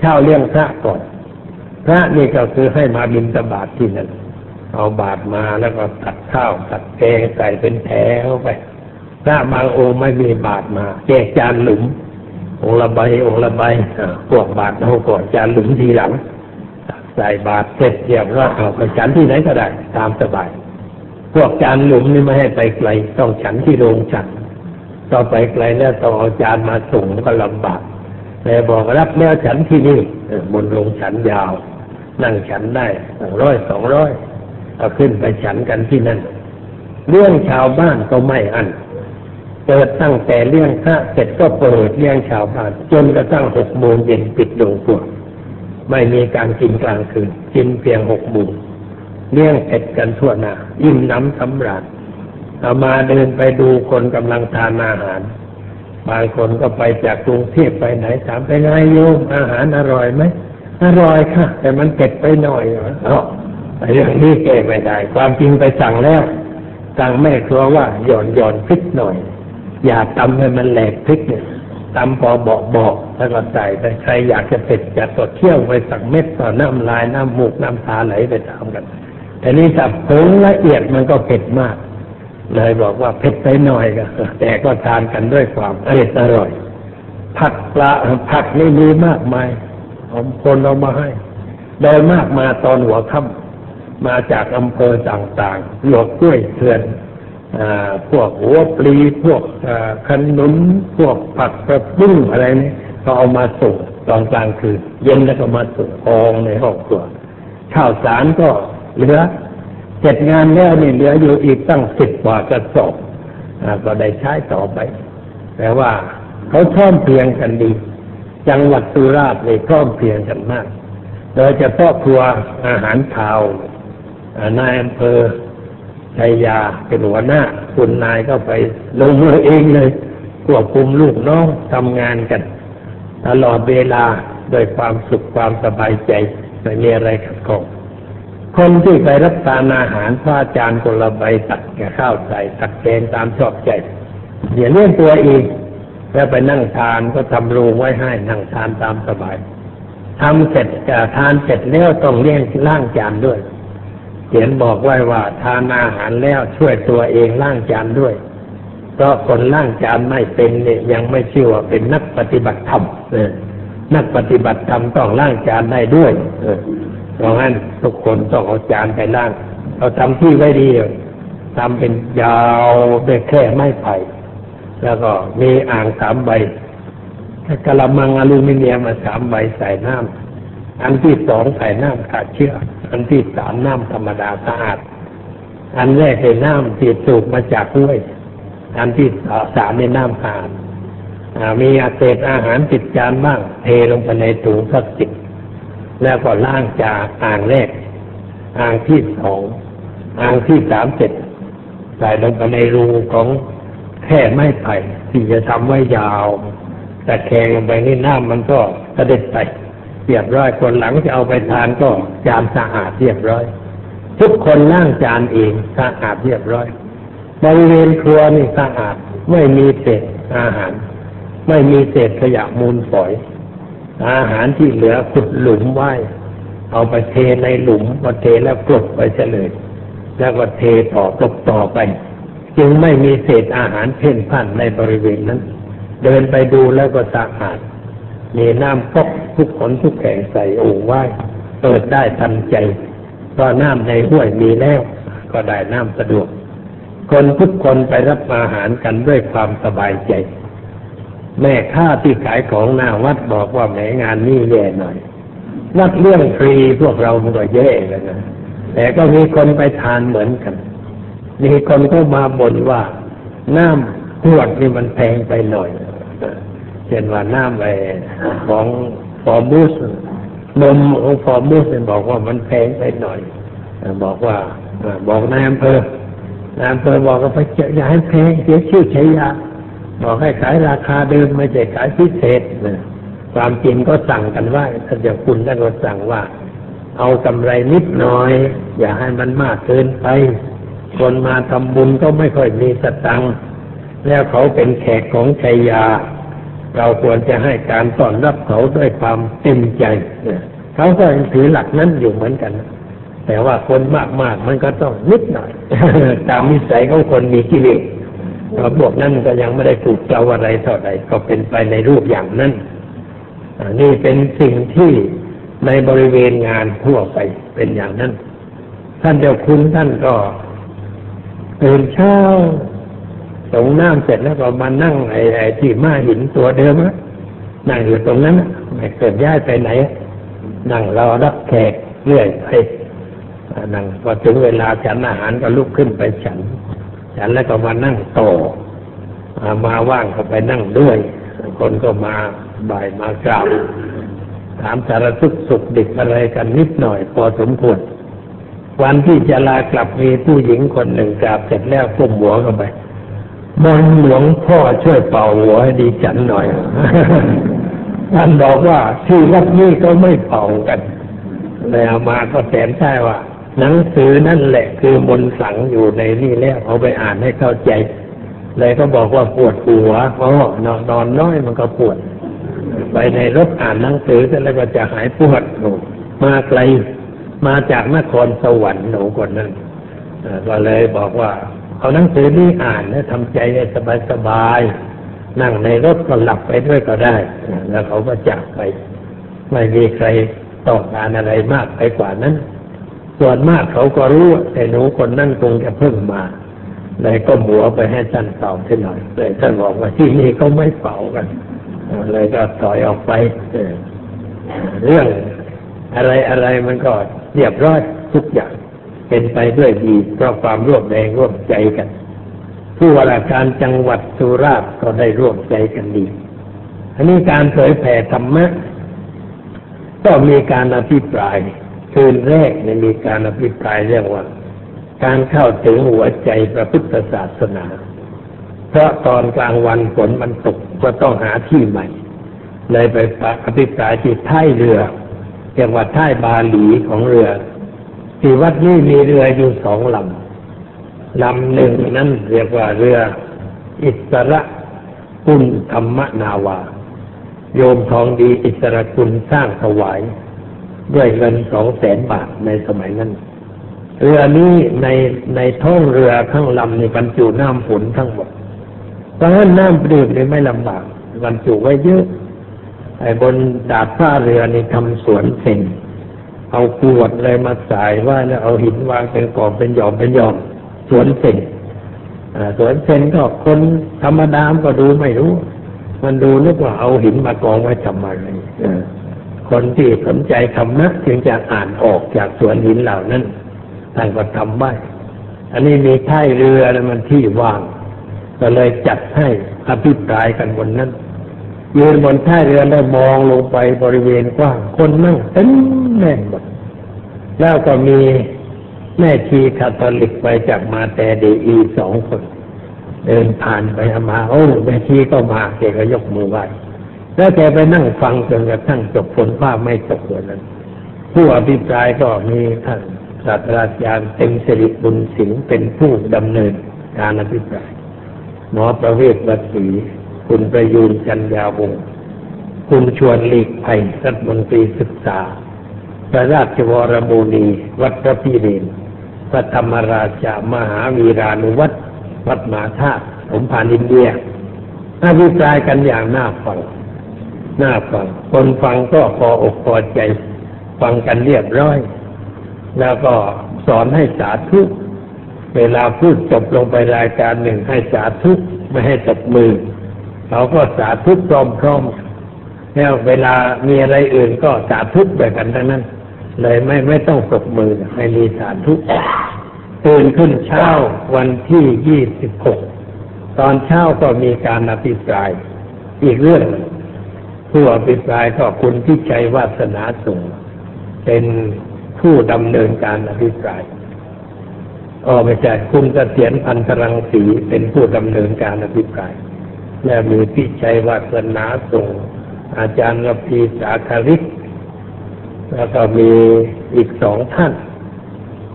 เช่าเลี้ยงพระก่อน พระนี่ก็คือให้มาบินตบาทที่นั่นเอาบาทมาแล้วก็ตัดข้าวตัดแกงใส่เป็นแถวไปพระบางองค์ไม่มีบาทมาแจกจานหลุม องละใบองละใบพวกบาทเอาก่อนจานหลุมทีหลังใส่บาทเสร็จเรียบร้อยเอาไปฉันที่ไหนก็ได้ ตามสบาย พวกจานหลุมนี่ไม่ให้ไปไกล ต้องฉันที่โรงฉันต่อไปไกลแล้วต้องเอาจานมาส่งก็ลำบากแต่บอกรับแล้วฉันที่นี่บนลงฉันยาว นั่งฉันได้สองร้อยสองร้อยเอาขึ้นไปฉันกันที่นั่นเรื่องชาวบ้านก็ไม่อัน เปิดตั้งแต่เรื่องพระเสร็จก็เปิดเรื่องชาวบ้านจนกระทั่งหกโมงเย็นปิดลงตัวไม่มีการกินกลางคืนกินเพียงหกโมงเลี้ยงเสร็จกันทั่วหน้ายิ้มน้ำสำราญเอามาเดินไปดูคนกำลังทานอาหาร บางคนก็ไปจากกรุงเทพไปไหนถามไปไงโยมอาหารอร่อยไหมอร่อยค่ะ แต่มันเผ็ดไปหน่อยเนาะเรื่องนี้แก้ไม่ได้ ความจริงไปสั่งแล้วสั่งแม่ครัวว่าหย่อนหย่อนพริกหน่อย อย่าตำให้มันแหลกพริกเนี่ยตำพอบอกบอกแล้วก็ใส่ไปใครอยากจะเผ็ดจะตดเที่ยวไปสั่งเม็ดต่อน้ำลายน้ำมูกน้ำตาไหลไปตามกันแต่นี่ถ้าผงละเอียดมันก็เผ็ดมาก เลยบอกว่าเผ็ดไปหน่อยก็แต่ก็ทานกันด้วยความอร่อยอร่อย ผักปลาผักนี่มีมากมายผมคนเอามาให้ โดยมากมาตอนหัวค่ำมาจากอำเภอต่างๆหยวกกล้วยเถื่อน พวกหัวปลีพวกขนุนพวกผักกระปุ้งอะไรนี่ก็เอามาส่งตอนกลางคืนเย็นแล้วก็มาส่งกองในห้องครัวข้าวสารก็เหลือเสร็จงานแล้วนี่เหลืออยู่อีกตั้งสิบกว่ากระสอบก็ได้ใช้ต่อไป แต่ว่าเขาพร้อมเพียงกันดี จังหวัดสุราษฎร์นี่พร้อมเพียงกันมากโดยเฉพาะครัวอาหารขาว นายอำเภอ ชัยยาเป็นหัวหน้า คุณนายก็ไปลงมือเองเลยควบคุมลูกน้องทำงานกัน ตลอดเวลาโดยความสุขความสบายใจไม่มีอะไรขัดข้องคนที่ไปรับทานอาหารพระอาจารย์คนละใบตักแก่ข้าวใส่ตักแกงตามชอบใจเดี๋ยวเลี้ยงตัวเองแล้วไปนั่งทานก็ทำรูไว้ให้นั่งทานตามสบายทำเสร็จทานเสร็จแล้วต้องเลี้ยงล่างจานด้วย เขียนบอกไว้ว่าทานอาหารแล้วช่วยตัวเองล่างจานด้วย เพราะคนล่างจานไม่เป็นเนี่ยยังไม่ชื่อว่าเป็นนักปฏิบัติธรรมนักปฏิบัติธรรมต้องล่างจานได้ด้วยเพราะงั้นทุกคนต้องเอาจานไปล่างเราทำที่ไว้ดีทำเป็นยาวด้วยแค่ไม้ไผ่แล้วก็มีอ่างสามใบกระมังอลูมิเนียมมาสามใบใส่น้ำ อันที่สองใส่น้ำขาดเชื้อ อันที่สามน้ำธรรมดาสะอาด อันแรกเป็นน้ำที่สูบมาจากห้วย อันที่สามเป็นน้ำสะอาดมีอาเศษอาหารติดจานบ้าง เทลงไปในถุงพลาสติก แล้วก็ล้างจากอ่างแรก อ่างที่สอง อ่างที่สามเสร็จใส่ลงไปในรูของแค่ไม้ไผ่ที่จะทำไว้ยาว แต่แขงลงไปนี่น้ำมันก็กระเด็นไป เรียบร้อยคนหลังจะเอาไปทานก็จานสะอาดเรียบร้อย ทุกคนล้างจานเองสะอาดเรียบร้อยบริเวณครัวนี่สะอาดไม่มีเศษอาหาร ไม่มีเศษขยะมูลฝอย อาหารที่เหลือขุดหลุมไว้ เอาไปเทในหลุมมาเทแล้วกลบไปเฉลย แล้วก็เทต่อกลบต่อไป จึงไม่มีเศษอาหารเพ่นพ่านในบริเวณนั้น เดินไปดูแล้วก็สะอาด มีน้ำพกทุกขนทุกแข่งใส่โอ่งไว้เปิดได้ทันใจเพราะน้ำในห้วยมีแล้ว ก็ได้น้ำสะดวก คนทุกคนไปรับอาหารกันด้วยความสบายใจ แม่ค้าที่ขายของหน้าวัดบอกว่าแหมงานนี้แย่หน่อยวัดเรื่องฟรีพวกเรามันก็แย่แล้วนะแต่ก็มีคนไปทานเหมือนกัน มีคนก็มาบ่นว่าน้ำขวดนี่มันแพงไปหน่อย เช่นว่าน้ำไปของฟอร์มูสนมของฟอร์มูสเนี่ยบอกว่ามันแพงไปหน่อย บอกว่าบอกนายอำเภอนายอำเภอบอกว่าไปเจอย่าให้แพงเสียชื่อใช้ยาบอกให้ขายราคาเดิมไม่ใช่ขายพิเศษนะความจริงก็สั่งกันว่าท่านเจ้าคุณท่านก็สั่งว่า เอากำไรนิดหน่อย อย่าให้มันมากเกินไป คนมาทำบุญก็ไม่ค่อยมีสตังค์แล้วเขาเป็นแขกของชัยยา เราควรจะให้การต้อนรับเขาด้วยความเต็มใจเขาก็ยังถือหลักนั้นอยู่เหมือนกัน แต่ว่าคนมากๆมันก็ต้องนิดหน่อย ตามนิสัยของคนมีกิเลสพวกนั้นก็ยังไม่ได้ถูกเจ้าอะไรเท่าไหร่ก็เป็นไปในรูปอย่างนั้นนี่เป็นสิ่งที่ในบริเวณงานทั่วไปเป็นอย่างนั้น ท่านเจ้าคุณท่านก็ตื่นเช้า ส่งน้ำเสร็จแล้วก็มานั่งไอ้ไอ้ที่ม้าหินตัวเดิมนั่งอยู่ตรงนั้นไม่เกิดย้ายไปไหน นั่งรอรับแขกเรื่อยไปนั่งพอถึงเวลาฉันอาหารก็ลุกขึ้นไปฉัน ฉันแล้วก็มานั่งโตมาว่างก็ไปนั่งด้วย คนก็มาบ่ายมากราบถามสารทุกสุขดิบอะไรกันนิดหน่อย พอสมควรวันที่จะลากลับมีผู้หญิงคนหนึ่งกราบเสร็จแล้วก้มหัวเข้าไป มนหลวงพ่อช่วยเป่าหัวให้ดีฉันหน่อย ท่านบอกว่าที่วัดนี้ก็ไม่เป่ากันเลยเอามาก็แสนใช่ว่า หนังสือนั่นแหละคือมนสังอยู่ในนี่แล้วเอาไปอ่านให้เข้าใจ เลยก็บอกว่าปวดหัวเพราะนอนนอนน้อยมันก็ปวด ไปในรถอ่านหนังสือเสร็จแล้วก็จะหายปวดหนูมาไกลมาจากนครสวรรค์หนูคนนั้นก็เลยบอกว่า เอาหนังสือนี้อ่านแล้วทำใจให้สบายสบาย นั่งในรถก็หลับไปด้วยก็ได้ แล้วเขาก็จากไป ไม่มีใครต้องการอะไรมากไปกว่านั้น ส่วนมากเขาก็รู้แต่หนูคนนั่นคงจะเพิ่งมาเลยก็หมัวไปให้ท่านเป่าเสียหน่อยเลยท่านบอกว่าที่นี่เขาไม่เป่ากันเลยก็ถอยออกไปเรื่องอะไรอะไรมันก็เรียบร้อยทุกอย่าง เป็นไปด้วยดีเพราะความร่วมแรงร่วมใจกัน ผู้ว่าราชการจังหวัดสุราษฎร์ก็ได้ร่วมใจกันดี อันนี้การเผยแผ่ธรรมะก็มีการอภิปรายคืนแรกเนี่ยมีการอภิปรายเรื่องว่า การเข้าถึงหัวใจพระพุทธศาสนา เพราะตอนกลางวันฝนมันตกก็ต้องหาที่ใหม่เลยไปอภิปรายที่ท้ายเรือเรียกว่าท้ายบาหลีของเรือ ที่วัดนี้มีเรืออยู่สองลำลำหนึ่งนั้นเรียกว่าเรือ อิสระกุลธรรมนาวา โยมทองดีอิสระกุลสร้างถวาย ด้วยเงินสองแสนบาทในสมัยนั้น เรือนี้ในในท้องเรือข้างลำในบรรจุน้ำฝนทั้งหมดเพราะฉะนั้นน้ำดื่มนี่ไม่ลำบากบรรจุไว้เยอะไอ้บนดาดฟ้าเรือนี่ทำสวนเซน เอากวดเลยมาสายว่าแล้วเอาหินวางเป็นกอบเป็นหย่อมเป็นหย่อมสวนเซนสวนเซนก็คนธรรมดามก็ดูไม่รู้ มันดูนึกว่าเอาหินมากองไว้ทำอะไรคนที่สนใจธรรมะจึงจะอ่านออกจากสวนหินเหล่านั้นท่านก็ทำไว้อันนี้มีท้ายเรือมันที่ว่าง ก็เลยจัดให้อภิปรายกันบนนั้น ยืนบนท้าเรือแล้วมองลงไปบริเวณกว้าง คนนั่งเต็มแน่นหมดแล้วก็มีแม่ชีคาทอลิกไปจากมาแต่เดอีสองคน เดินผ่านไปมาโอ้แม่ชีก็มาแกก็ยกมือไหว้แล้วแกไปนั่งฟังจนกระทั่งจบฝนฟ้าไม่ตกเลยนั้น ผู้อภิปรายก็มีท่านศาสตราจารย์เต็มสิริบุญสิงห์เป็นผู้ดำเนินการอภิปราย หมอประเวศวัสี คุณประยูนจันยาวงศ์คุณชวนหลีกภัยรัฐมนตรีศึกษา พระราชวรมูนีวัดพระพิเรนพระธรรมราชามหาวีรานุวัตรวัดมหาธาตุสมภารอินเดียอภิปรายกันอย่างน่าฟัง น่าฟัง คนฟังก็พออกพอใจ ฟังกันเรียบร้อย แล้วก็สอนให้สาธุเวลาพูดจบลงไปรายการหนึ่งให้สาธุไม่ให้ตบมือ เขาก็สาธุพร้อมๆแล้วเวลามีอะไรอื่นก็สาธุแบบกันทั้งนั้น เลยไม่ไม่ต้องตบมือไม่มีสาธุตื่นขึ้นเช้าวันที่ยี่สิบหกตอนเช้าก็มีการอภิปรายอีกเรื่อง ผู้อภิปรายก็คุณพิชัยวาสนาสูงเป็นผู้ดำเนินการอภิปรายอ๋อไม่ใช่คุณเกษียณพันธรังสีเป็นผู้ดำเนินการอภิปราย และมีพิชัยวาสนาส่ง อาจารย์รพีสาคาริกแล้วก็มีอีกสองท่าน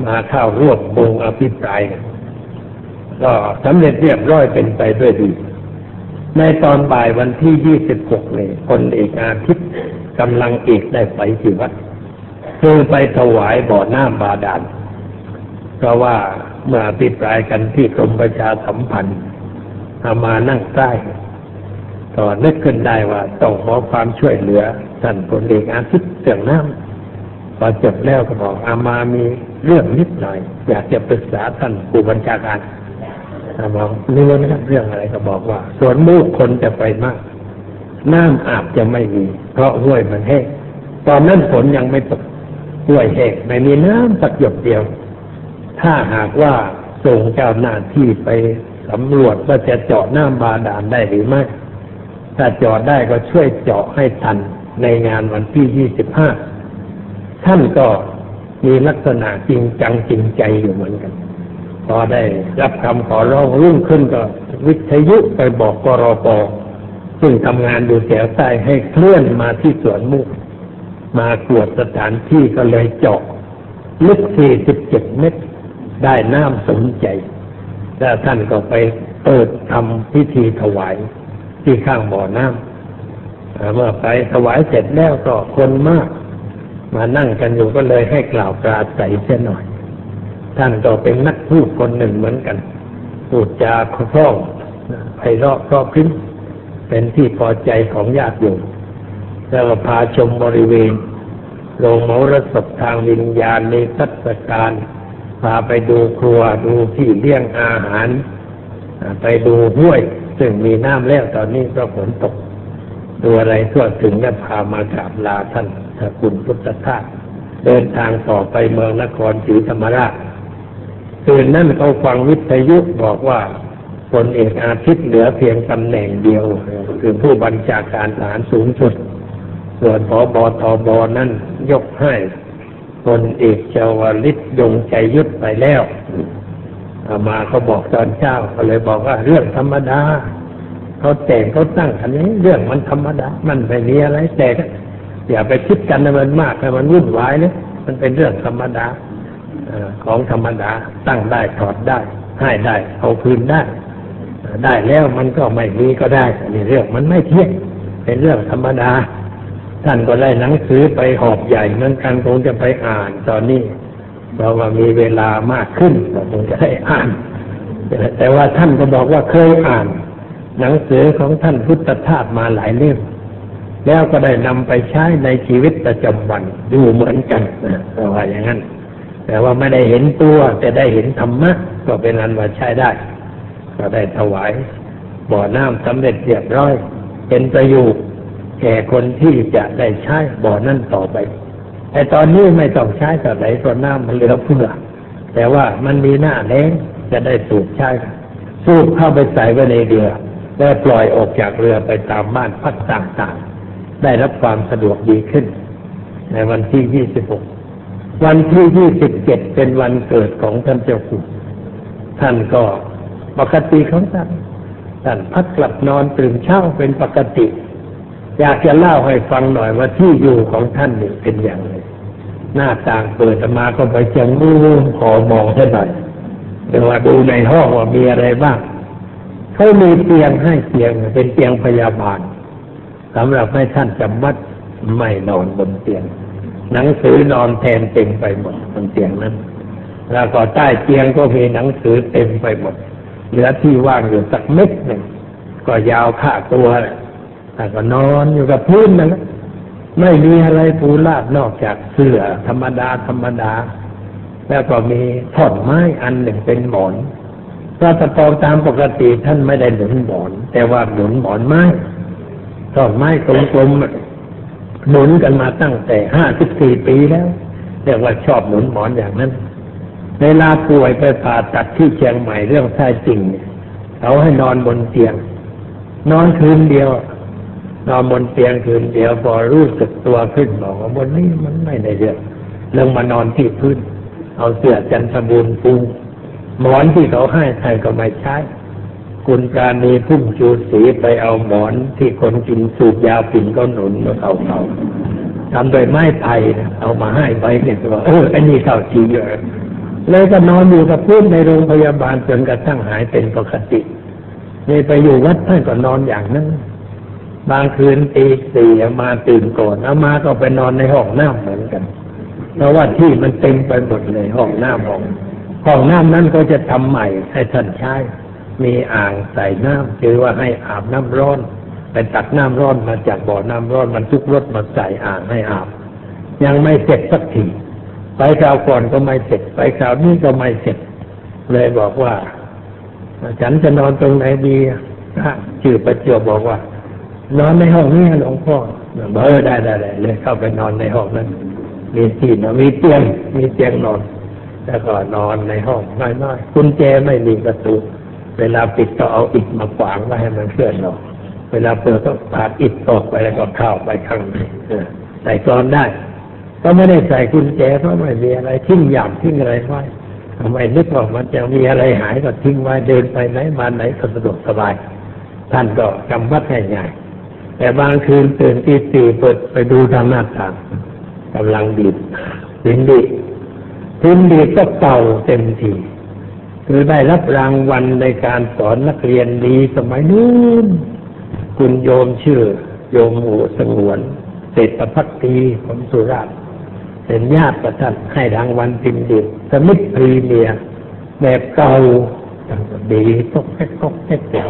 มาเข้าร่วมวงอภิปรายก็สำเร็จเรียบร้อยเป็นไปด้วยดี ในตอนบ่ายวันที่ยี่สิบหกเนี่ยคนเอกอาทิตย์กำลังเอกได้ไปที่วัดคือไปถวายบ่อน้ำบาดาลเพราะว่าเมื่ออภิปรายกันที่กรมประชาสัมพันธ์ามานั่งใต้ ก็นึกขึ้นได้ว่าต้องขอความช่วยเหลือท่านพลเอกอาทิตย์เสื่งน้ำพอจบแล้วก็บอกอามามีเรื่องนิดหน่อย อยากจะปรึกษาท่านผู้บัญชาการอาบอกนี่ว่านะครับเรื่องอะไรก็บอกว่าสวนมูกคนจะไปมาก น้ำอาบจะไม่มี เพราะห้วยมันแห้งตอนนั้นฝนยังไม่ตกห้วยแห้งไม่มีน้ำสักหยดเดียว ถ้าหากว่าส่งเจ้าหน้าที่ไปสำรวจว่าจะเจาะน้ำบาดาลได้หรือไม่ ถ้าเจาะได้ก็ช่วยเจาะให้ทันในงานวันที่ยี่สิบห้าท่านก็มีลักษณะจริงจังจริงใจอยู่เหมือนกัน พอได้รับคำขอร้องรุ่งขึ้นก็วิทยุไปบอกกรปซึ่งทำงานอยู่แถวใต้ให้เคลื่อนมาที่สวนมุก มาตรวจสถานที่ก็เลยเจาะลึก47เมตร ได้น้ำสมใจ แล้วท่านก็ไปเปิดทำพิธีถวาย ที่ข้างบ่อน้ำเมื่อไปถวายเสร็จแล้วก็คนมาก มานั่งกันอยู่ก็เลยให้กล่าวปราศัยเสียหน่อย ท่านก็เป็นนักพูดคนหนึ่งเหมือนกัน พูดจาคล่องไพเราะเพราะพริ้นเป็นที่พอใจของญาติโยมแล้วพาชมบริเวณโรงมรสพทางวิญญาณในทัศการ พาไปดูครัวดูที่เลี้ยงอาหาร ไปดูห้วย ซึ่งมีน้ำแล้วตอนนี้ก็ฝนตกดูอะไรทั่วถึงแล้วพามากราบลาท่านสกุลพุทธทาสเดินทางต่อไปเมืองนครศรีธรรมราชคืนนั้นเขาฟังวิทยุบอกว่าพลเอกอาทิตย์เหลือเพียงตำแหน่งเดียว คือผู้บัญชาการทหารสูงสุด ส่วนพอบอทบนั้นยกให้พลเอกเจาวลิศยงใจยุทธไปแล้ว มาเขาบอกตอนเช้าก็เลยบอกว่าเรื่องธรรมดาเขาแต่งเขาตั้งอันนี้ เรื่องมันธรรมดา มันไม่มีอะไรแต่อย่าไปคิดกันให้มันมากให้มันวุ่นวายเลยมันเป็นเรื่องธรรมดาของธรรมดาตั้งได้ถอดได้ ให้ได้ เอาคืนได้ ได้แล้วมันก็ไม่มีก็ได้นี่เรื่องมันไม่เที่ยงเป็นเรื่องธรรมดา ท่านก็ได้หนังสือไปหอบใหญ่เหมือนกันคงจะไปอ่านตอนนี้ เราว่ามีเวลามากขึ้นก็คงจะได้อ่าน แต่ว่าท่านก็บอกว่าเคยอ่าน หนังสือของท่านพุทธทาสมาหลายเล่มแล้วก็ได้นำไปใช้ในชีวิตประจำวันดูเหมือนกันนะว่าอย่างนั้น แต่ว่าไม่ได้เห็นตัว แต่ได้เห็นธรรมะก็เป็นอันว่าใช้ได้ ก็ได้ถวายบ่อน้ำสำเร็จเรียบร้อย เป็นประโยชน์แก่คนที่จะได้ใช้บ่อนั่นต่อไป แต่ตอนนี้ไม่ต้องใช้กับไหนเพราะน้ำมันเหลือเฟือแต่ว่ามันมีหน้าแล้งจะได้สูบใช้สูบเข้าไปใส่ไว้ในเรือ แล้วปล่อยออกจากเรือไปตามบ้านพักต่างๆ ได้รับความสะดวกดีขึ้น ในวันที่ 26 วันที่ 27 เป็นวันเกิดของท่านเจ้าคุณท่านก็ปกติของท่านท่านพักกลับนอนตื่นเช้าเป็นปกติ อยากจะเล่าให้ฟังหน่อยว่าที่อยู่ของท่านนี่เป็นอย่างไร หน้าต่างเปิดมาก็ไปจังมูขอมองให้หน่อยเดี๋ยวว่าดูในห้องว่ามีอะไรบ้างเขามีเตียงให้เตียงเป็นเตียงพยาบาลสำหรับให้ท่านจำวัดไม่นอนบนเตียง หนังสือนอนแทนเต็มไปหมดบนเตียงนั้น แล้วก็ใต้เตียงก็มีหนังสือเต็มไปหมด เหลือที่ว่างอยู่สักเม็ดหนึ่งก็ยาวข่าตัวแต่ก็นอนอยู่กับพื้นนั่นแหละ ไม่มีอะไรปูลาดนอกจากเสื่อธรรมดาธรรมดา แล้วก็มีท่อนไม้อันหนึ่งเป็นหมอนถ้าตะปองตามปกติท่านไม่ได้หนุนหมอน แต่ว่าหนุนหมอนไม้ท่อนไม้กลมๆหนุนกันมาตั้งแต่ห้าสิบสี่ปีแล้วเรียกว่าชอบหนุนหมอนอย่างนั้นเวลาป่วยไปผ่าตัดที่เชียงใหม่เรื่องไส้ติ่งเขาให้นอนบนเตียง นอนคืนเดียว นอนบนเตียงคืนเดียวพอรู้สึกตัวขึ้นบอกว่าบนนี้มันไม่ได้เรื่องเรื่องมานอนที่พื้น เอาเสื้อจันทบูรณ์ปูหมอนที่เขาให้ใครก็ไม่ใช้คุณการณีพุ่งจูสีไปเอาหมอนที่คนกินสูบยาปิ่นก็หนุนมาเขาเขาทำโดยไม้ไผ่เอามาให้ไปเนี่ยว่าเอออันนี้เข้าจริงเยอะเลยก็นอนอยู่กับพื้นในโรงพยาบาลจนกระทั่งหายเป็นปกติเลยไปอยู่วัดท่านก็นอนอย่างนั้น บางคืนตีสี่มาตื่นก่อนเอามาก็ไปนอนในห้องน้ำเหมือนกัน เพราะว่าที่มันเต็มไปหมดเลยห้องน้ำห้องห้องน้ำนั้นก็จะทำใหม่ให้ท่านใช้ มีอ่างใส่น้ำคือว่าให้อาบน้ำร้อนไปตักน้ำร้อนมาจากบ่อน้ำร้อนมันทุกรถมาใส่อ่างให้อาบ ยังไม่เสร็จสักทีไปคราวก่อนก็ไม่เสร็จ ไปคราวนี้ก็ไม่เสร็จ เลยบอกว่า ฉันจะนอนตรงไหนดีชื่อประจวบบอกว่า นอนในห้องนี้หลวงพ่อเออได้ได้เลยเข้าไปนอนในห้องนั้น มีที่นอนมีเตียง มีเตียงนอน แล้วก็นอนในห้องน้อยๆกุญแจไม่มีประตู เวลาปิดก็เอาอิฐมาขวางไว้ให้มันเคลื่อนออก เวลาเปิดก็ผาดอิฐออกไปแล้วก็เข้าไปข้างในใส่กรอนได้ ก็ไม่ได้ใส่กุญแจเพราะไม่มีอะไรทิ้งหยาบทิ้งอะไรไว้ทำไมนึกว่ามันจะมีอะไรหายก็ทิ้งไว้เดินไปไหนมาไหนก็สะดวกสบาย ท่านก็จำวัดง่ายๆ แต่บางคืนตื่นตีสี่เปิดไปดูทางหน้าต่างกำลังดีดดินดีพิมพ์ดีก็เก่าเต็มทีคือได้รับรางวัลในการสอนนักเรียนดีสมัยนู้นคุณโยมชื่อ โยมหูสงวนเศรษฐพักดีของสุราษฎร์เป็นญาติประทัดให้รางวัลพิมพ์ดีสมิธพรีเมียแบบเก่าดีตกแก๊กตกแก๊ก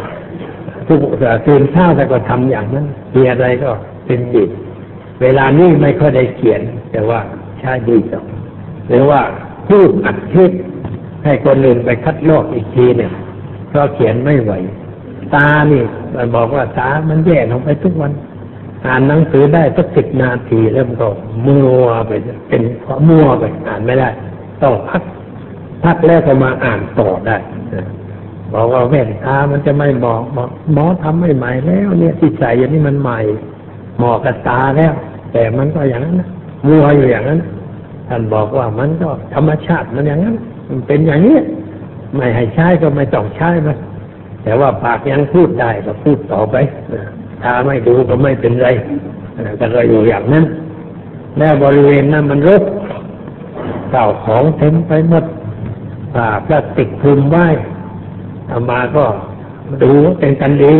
ทุกตื่นเช้าแต่ก็ทำอย่างนั้นมีอะไรก็เป็นดีเวลานี้ไม่ค่อยได้เขียน แต่ว่าใช้ดีจังหรือว่าพูดอัดเทศให้คนอื่นไปคัดลอกอีกทีเนี่ยเพราะเขียนไม่ไหว ตานี่มันบอกว่าตามันแย่ลงไปทุกวัน อ่านหนังสือได้สักสิบนาทีแล้วมันก็มัวไปเป็นความมัวไปอ่านไม่ได้ต้องพักพักแล้วก็มาอ่านต่อได้ บอกว่าแว่นตามันจะไม่บอกบอกหมอทำไม่ใหม่แล้วเนี่ยที่ใส่อย่างนี้มันใหม่เหมาะกับตาแล้ว แต่มันก็อย่างนั้นนะมัวอยู่อย่างนั้นท่านบอกว่ามันก็ธรรมชาติมันอย่างนั้น มันเป็นอย่างนี้ไม่ให้ใช้ก็ไม่ต้องใช้มันแต่ว่าปากยังพูดได้ก็พูดต่อไปถ้าไม่ดูก็ไม่เป็นไรก็เลยอยู่อย่างนั้นแล้วบริเวณนั้นมันรกเก่าของเต็มไปหมดผ้าพลาสติกคลุมไว้ อามาก็ดูเป็นกันเอง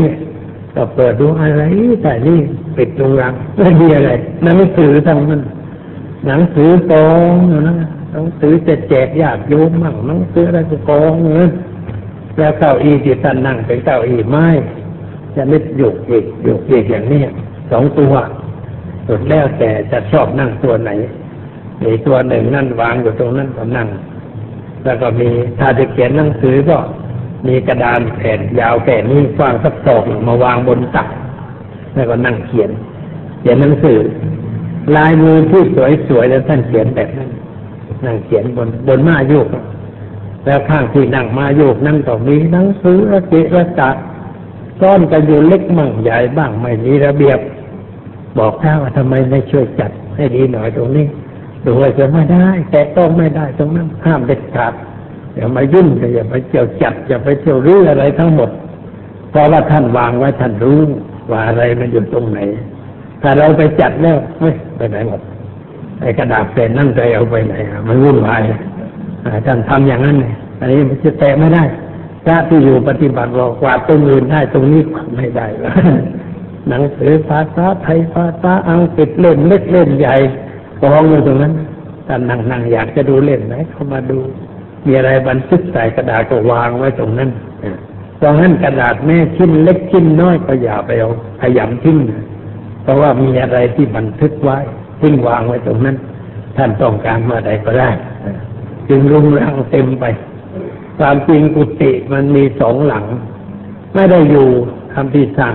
ก็เปิดดูอะไรแต่นี่ปิดโรงรังไม่มีอะไรหนังสือทั้งนั้นหนังสือกองอยู่นะหนังสือจะแจกญาติโยมมั่งหนังสืออะไรก็กองเงินแล้วเก้าอี้ที่ท่านนั่งเป็นเก้าอี้ไม้จะไม่หยุกอีกหยุกอีกอย่างนี้สองตัวสุดแล้วแต่จะชอบนั่งตัวไหนมีตัวหนึ่งนั่นวางอยู่ตรงนั้นก็นั่ง แล้วก็มีถ้าจะเขียนหนังสือก็ มีกระดานแผ่นยาวแผ่นนี้กว้างสักศอกมาวางบนตัก แล้วก็นั่งเขียน เขียนหนังสือ ลายมือที่สวยๆแล้วท่านเขียนแบบนั้นนั่งเขียนบนบนม้าโยก แล้วข้างที่นั่งมาโยกนั่นก็มีหนังสือระเกะระกะซ่อนกันอยู่เล็กมั่งใหญ่บ้างไม่มีระเบียบ บอกท่าว่าทำไมไม่ช่วยจัดให้ดีหน่อยตรงนี้ดูไว้จะไม่ได้ แต่ต้องไม่ได้ตรงนั้นห้ามเด็ดขาด อย่ามายุ่งอย่าไปเจียวจัดอย่าไปเที่ยวรื้ออะไรทั้งหมด เพราะว่าท่านวางไว้ท่านรู้ว่าอะไรมันอยู่ตรงไหน ถ้าเราไปจัดแล้วเฮ้ยไปไหนหมดไอ้กระดาษเป็นนั่นใจเอาไปไหนมันวุ่นวายท่านทำอย่างนั้นเลยอันนี้มันจะแตะไม่ได้พระที่อยู่ปฏิบัติบอกว่าตรงอื่นได้ตรงนี้ไม่ได้หนังสือภาษาไทยภาษาอังกฤษเล่มเล็กเล่มใหญ่กองอยู่ตรงนั้นท่านนั่งนั่งอยากจะดูเล่มไหนเข้ามาดู มีอะไรบันทึกใส่กระดาษก็วางไว้ตรงนั้นตรงนั้นกระดาษแม่ชิ้นเล็กชิ้นน้อยก็อย่าไปเอาขยำทิ้งเพราะว่ามีอะไรที่บันทึกไว้ทิ้งวางไว้ตรงนั้น ท่านต้องการเมื่อใดก็ได้ จึงรุงรังเต็มไปความจริงกุฏิมันมีสองหลัง ไม่ได้อยู่ทำที่สร้าง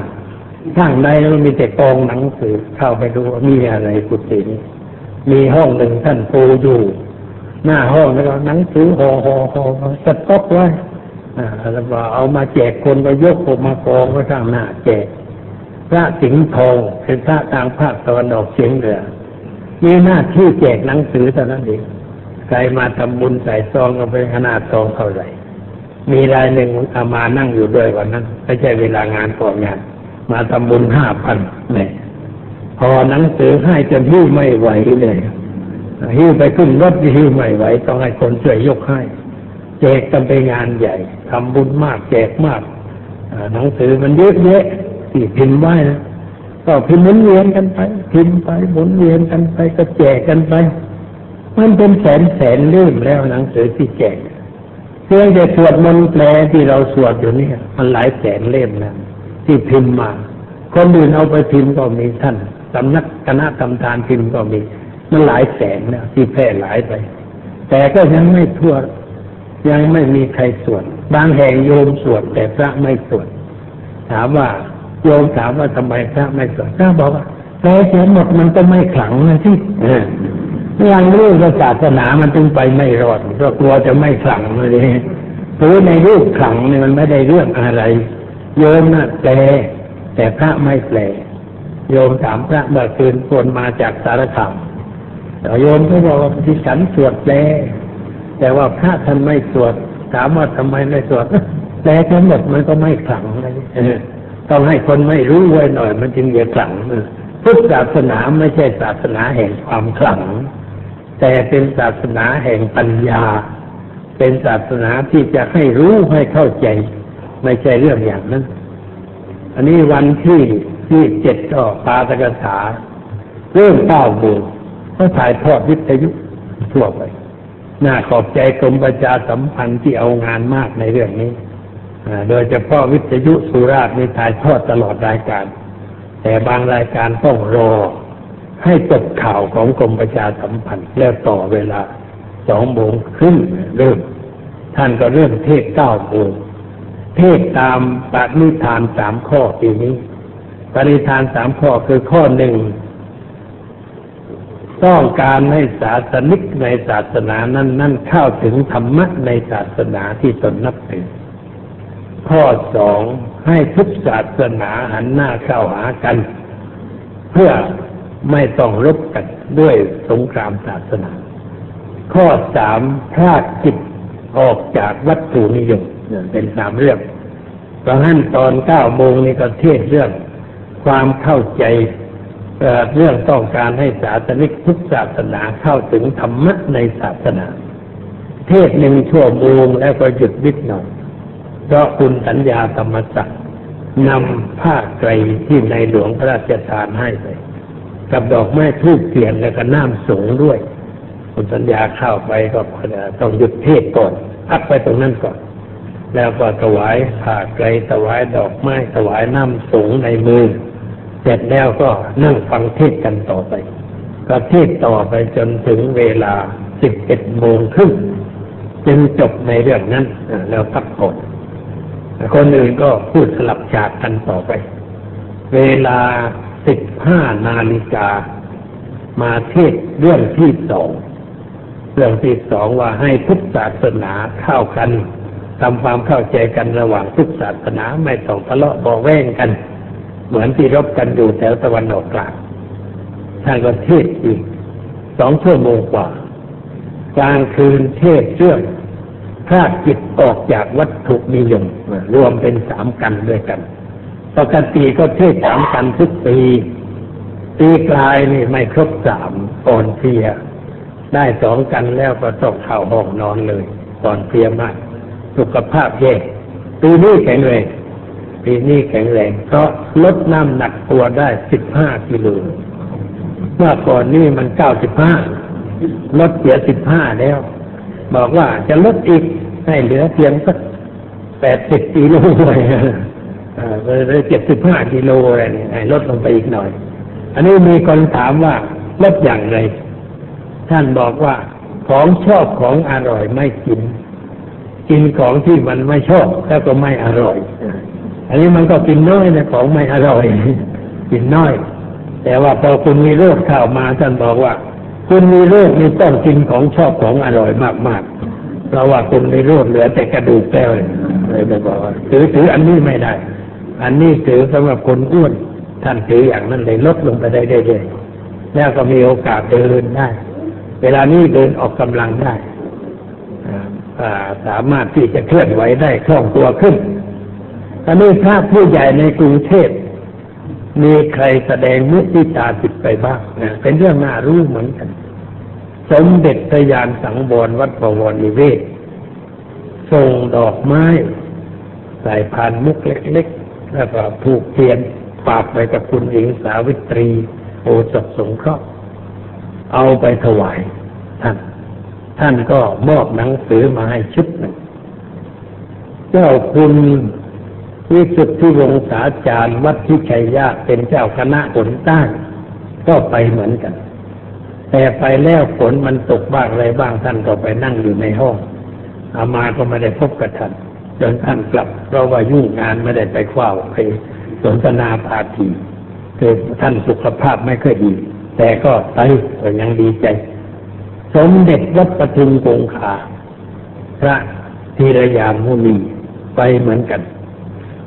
สร้างในแล้วมีแต่กองหนังสือเข้าไปดูว่ามีอะไรกุฏินี้มีห้องหนึ่งท่านปูอยู่ หน้าห้องแล้วก็หนังสือห่อห่อห่อสต๊อกไว้แล้วก็เอามาแจกคนก็ยกออกมากองไว้ข้างหน้าแจก พระสิงห์ทองเป็นพระทางภาคตะวันออกเฉียงเหนือมีหน้าที่แจกหนังสือเท่านั้นเองใครมาทำบุญใส่ซองก็เป็นขนาดซองเท่าไหร่มีรายหนึ่งอามานั่งอยู่ด้วยวันนั้นไม่ใช่เวลางานก่อนงาน มาทำบุญห้าพันเนี่ยพอหนังสือให้จนหิ้ไม่ไหวเลย หิ้วไปขึ้นรถหิ้วไม่ไหวต้องให้คนช่วยยกให้ แจกกันไปงานใหญ่ทำบุญมากแจกมากหนังสือมันเยอะแยะที่พิมพ์ไว้นะก็พิมพ์หมุนเวียนกันไป พิมพ์ไปหมุนเวียนกันไป ก็แจกกันไป มันเป็นแสนแสนเล่มแล้วหนังสือที่แจกเพียงแต่สวดมนต์แปลที่เราสวดอยู่นี่มันหลายแสนเล่มแล้วที่พิมพ์มา คนอื่นเอาไปพิมพ์ก็มีท่านสำนักคณะกรรมการพิมพ์ก็มี มันหลายแสนนะที่แพร่หลายไป แต่ก็ยังไม่ทั่ว ยังไม่มีใครสวดบางแห่งโยมสวดแต่พระไม่สวดถามว่าโยมถามว่าทำไมพระไม่สวดพระบอกว่าแต่เสียหมดมันก็ไม่ขลังนะที่ยังเรื่องศาสนามันจึงไปไม่รอดเพราะกลัวจะไม่ขลังเลยหรือในรูปขลังเนี่ยมันไม่ได้เรื่องอะไร โยมน่ะแปลแต่พระไม่แปลโยมถามพระเมื่อคืนคนมาจากสารคาม โยมก็บอกว่าที่ฉันสวดแปลแต่ว่าพระท่านไม่สวด ถามว่าทำไมไม่สวดแปลทั้งหมดมันก็ไม่ขลังเลยต้องให้คนไม่รู้ไว้หน่อย มันจึงจะขลังพุทธศาสนาไม่ใช่ศาสนาแห่งความขลัง แต่เป็นศาสนาแห่งปัญญา เป็นศาสนาที่จะให้รู้ให้เข้าใจ ไม่ใช่เรื่องอย่างนั้น อันนี้วันที่ที่เจ็ดก็ปาตกถาเริ่มเก้าโมง เขาถ่ายทอดวิทยุทั่วไป น่าขอบใจกรมประชาสัมพันธ์ที่เอางานมากในเรื่องนี้โดยเฉพาะวิทยุสุราษฎร์มีถ่ายทอดตลอดรายการ แต่บางรายการต้องรอให้จบข่าวของกรมประชาสัมพันธ์แล้วต่อเวลาสองโมงครึ่งเริ่ม ท่านก็เริ่มเทศเก้าโมงเทศตามปณิธานสามข้อปีนี้ปณิธานสามข้อคือข้อหนึ่ง ต้องการให้ศาสนิกในศาสนานั้นนั่นเข้าถึงธรรมะในศาสนาที่ตนนับถือข้อสองให้ทุกศาสนาหันหน้าเข้าหากัน เพื่อไม่ต้องรบกันด้วยสงครามศาสนา ข้อสามพลาดจิตออกจากวัตถุนิยมเป็นสามเรื่องเพราะนั้นตอนเก้าโมงนี้ก็เทศเรื่อง ความเข้าใจ เรื่องต้องการให้ศาสนิกทุกศาสนาเข้าถึงธรรมะในศาสนา เทศหนึ่งชั่วโมงแล้วก็หยุดนิดหน่อยเพราะคุณสัญญาธรรมศักดิ์นำผ้าไกรที่ในหลวงพระราชทานให้ไปกับดอกไม้ทูบเทียนแล้วก็น้ำสูงด้วย คุณสัญญาเข้าไปก็ต้องหยุดเทศก่อนพักไปตรงนั้นก่อน แล้วก็ถวายผ้าไกรถวายดอกไม้ถวายน้ำสูงในมือ เสร็จแล้วก็นั่งฟังเทศกันต่อไป ก็เทศต่อไปจนถึงเวลาสิบเอ็ดโมงครึ่งจึงจบในเรื่องนั้นแล้วพักผ่อนคนอื่นก็พูดสลับฉากกันต่อไป เวลาสิบห้านาฬิกา มาเทศเรื่องที่สองเรื่องที่สองว่าให้ทุกศาสนาเข้ากันทำความเข้าใจกันระหว่างทุกศาสนาไม่ต้องทะเลาะบอแว่งกัน เหมือนที่รบกันอยู่แถวตะวันออกกลางท่านก็เทศอีกสองชั่วโมงกว่า กลางคืนเทศเรื่องพราจิตออกจากวัตถุนิยมรวมเป็นสามกันด้วยกัน ปกติก็เทศสามกันทุกปี ปีกลายนี่ไม่ครบสามก่อนเพีย ได้สองกันแล้วก็ต้องเข้าห้องนอนเลยก่อนเพียมาก สุขภาพแย่ปีนี้แข็งแรง ปีนี้แข็งแรงเพราะลดน้ำหนักตัวได้สิบห้ากิโลเมื่อก่อนนี่มันเก้าสิบห้าลดเสียสิบห้าแล้ว บอกว่าจะลดอีกให้เหลือเพียงสักแปดสิบกิโลเลยเลยเจ็ดสิบห้ากิโลอะไรนี่ให้ลดลงไปอีกหน่อย อันนี้มีคนถามว่าลดอย่างไร ท่านบอกว่าของชอบของอร่อยไม่กิน กินของที่มันไม่ชอบแล้วก็ไม่อร่อย อันนี้มันก็กินน้อยนะของไม่อร่อย กินน้อย แต่ว่าพอคุณมีโรคเข้ามาท่านบอกว่า คุณมีโรคนี่ต้องกินของชอบของอร่อยมากๆเพราะว่าคุณมีโรคเหลือแต่กระดูกแล้วเลยไม่บอกว่าถือถืออันนี้ไม่ได้ อันนี้ถือสำหรับคนอ้วนท่านถืออย่างนั้นเลยลดลงไปได้เรื่อยๆแล้วก็มีโอกาสเดินได้ เวลานี้เดินออกกำลังได้สามารถที่จะเคลื่อนไหวได้คล่องตัวขึ้น อันนี้พระผู้ใหญ่ในกรุงเทพมีใครแสดงมุติตาจิตไปบ้างนะเป็นเรื่องน่ารู้เหมือนกัน สมเด็จพระยานสังวรวัดประวรนิเวศส่งดอกไม้ ใส่พานมุกเล็กๆ แล้วก็ผูกเทียนฝากไปกับคุณหญิงสาวิตรีโอสถสงเคราะห์เอาไปถวายท่าน ท่านก็มอบหนังสือมาให้ชุดหนึ่งเจ้าคุณ วิสุทธิวงศาจารย์วัดที่ชัยยาเป็นเจ้าคณะฝนใต้ก็ไปเหมือนกัน แต่ไปแล้วฝนมันตกบ้างอะไรบ้างท่านก็ไปนั่งอยู่ในห้อง อามาก็ไม่ได้พบกับท่านจนท่านกลับ เพราะว่ายุ่งงานไม่ได้ไปคว้าไปสนทนาพาทีคือท่านสุขภาพไม่ค่อยดี แต่ก็ไปก็ยังดีใจ สมเด็จวัดปทุมคงคาพระธีรยามุนีไปเหมือนกัน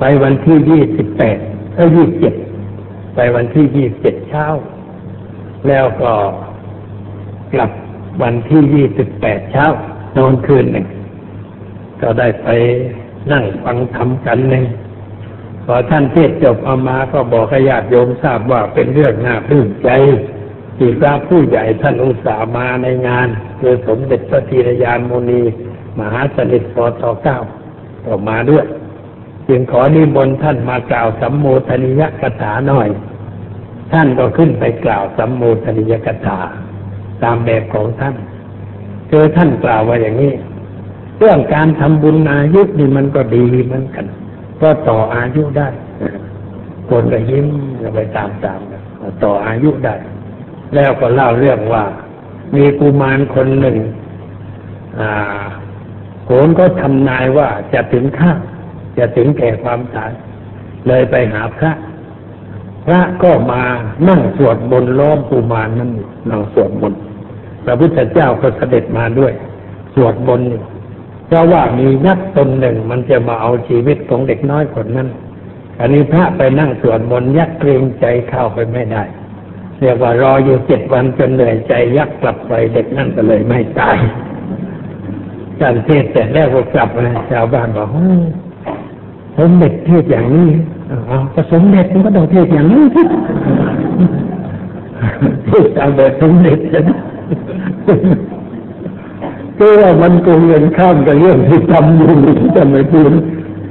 ไปวันที่ยี่สิบแปดเอ้ยี่สิบเจ็ดไปวันที่ยี่สิบเจ็ดเช้า แล้วก็กลับวันที่ยี่สิบแปดเช้านอนคืนหนึ่ง ก็ได้ไปนั่งฟังธรรมกันหนึ่งพอท่านเทศจบเอามาก็บอกขญาติโยมทราบว่าเป็นเรื่องน่าปลื้มใจที่พระผู้ใหญ่ท่านอุตส่าห์มาในงานคือสมเด็จพระธีรยานโมนี มหาสนิทปตเก้าก็มาด้วย จึงขอนิมนต์ท่านมากล่าวสัมโมทนิยกถาหน่อย ท่านก็ขึ้นไปกล่าวสัมโมทนิยกถา ตามแบบของท่านเจอท่านกล่าวว่าอย่างนี้ เรื่องการทำบุญอายุนี่มันก็ดีเหมือนกัน ก็ต่ออายุได้คนก็ยิ้มไปตามๆกันต่ออายุได้ แล้วก็เล่าเรื่องว่า มีกุมารคนหนึ่งโหนก็ทำนายว่าจะถึงข้า จะถึงแก่ความตาย เลยไปหาพระ พระก็มานั่งสวดบนล้อมกุมารนั่นนั่งสวดบนพระพุทธเจ้าก็เสด็จมาด้วย สวดบนอยู่เพราะว่ามีนักตนหนึ่งมันจะมาเอาชีวิตของเด็กน้อยคนนั้นอันนี้พระไปนั่งสวดมนต์ยักเกรงใจเข้าไปไม่ได้ เรียกว่ารออยู่เจ็ดวันจนเหนื่อยใจยักกลับไปเด็กนั่นก็เลยไม่ตายการเทศแต่แรกก็กลับมาชาวบ้านบอก มเด็จเทศอย่างนี้อ๋อสมเด็จมันก็ต้องเทศอย่างนี้เทศตามแบบสมเด็จนะก็ว่ามันโกงเงินข้ามกับเรื่องที่ทำอยู่ที่ทำไม่พูด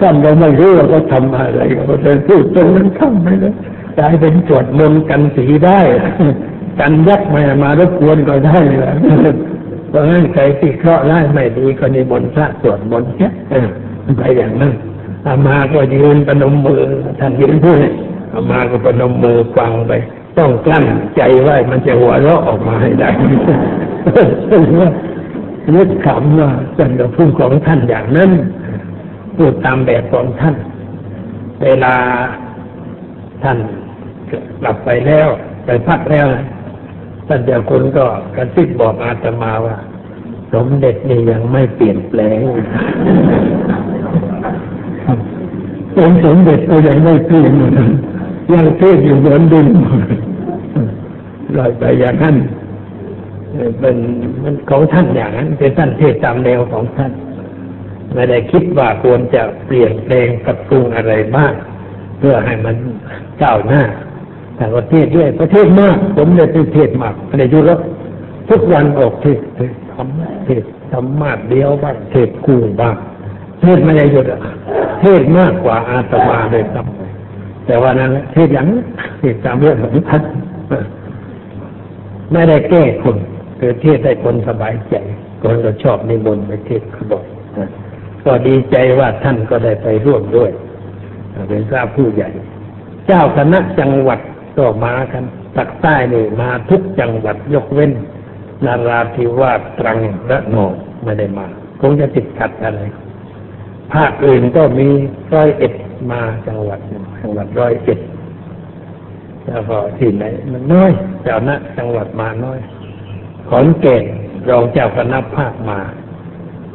ท่านเราไม่รู้ว่าเขาทำอะไรเขาจะพูดตรงนั้นข้ามไปเลยกลายเป็นจวดมนกันสีได้กันยักษ์มามารบกวนก็ได้เลยเพราะงั้นใครที่เคราะห์ร้ายไม่ดีก็นิมนต์พระสวดมนต์แค่ไปอย่างนั้น อามาก็ยืนประนมมือท่านยืนพูดอามาก็ประนมมือฟังไป ต้องกลั้นใจไว้มันจะหัวเราะออกมาให้ได้นึกขำว่าท่านก็พูดของท่านอย่างนั้นพูดตามแบบของท่าน เวลาท่านกลับไปแล้ว ไปพักแล้วท่านเจ้าคุณก็กระซิบบอกอาตมาว่า สมเด็จนี่ยังไม่เปลี่ยนแปลง องค์สมเด็จก็ยังไม่เปลี่ยนยังเทศอยู่เหมือนดิมลอยไปอย่างนั้นเป็นมันของท่านอย่างนั้นเป็นท่านเทศตามแนวของท่านไม่ได้คิดว่าควรจะเปลี่ยนแปลงปรับปรุงอะไรบ้างเพื่อให้มันก้าวหน้าแต่ประเทศด้วยประเทศมาก ผมเลยเทศมากในยุโรปทุกวันออกเทศทำเทศธรรมะเดียวบ้างเทศคู่บ้าง เทศไม่ได้หยุดเทศมากกว่าอาตมาเลยครับ แต่ว่านั้นเทศอย่างเทศตามเรื่องของท่านไม่ได้แก้คนคือเทศให้คนสบายใจคนก็ชอบในบนไปเทศเขาบอกก็ดีใจว่าท่านก็ได้ไปร่วมด้วยเป็นทราบผู้ใหญ่ เจ้าคณะจังหวัดก็มากันตักใต้นี่มาทุกจังหวัดยกเว้นนาราธิวาสตรังและนองไม่ได้มา คงจะติดขัดอะไร ภาคอื่นก็มีร้อยเอ็ดมาจังหวัดจังหวัดร้อยเอ็ดแล้วก็ที่ไหนมันน้อยเจ้าณะจังหวัดมาน้อย ขอนแก่นรองเจ้าคณะภาคมา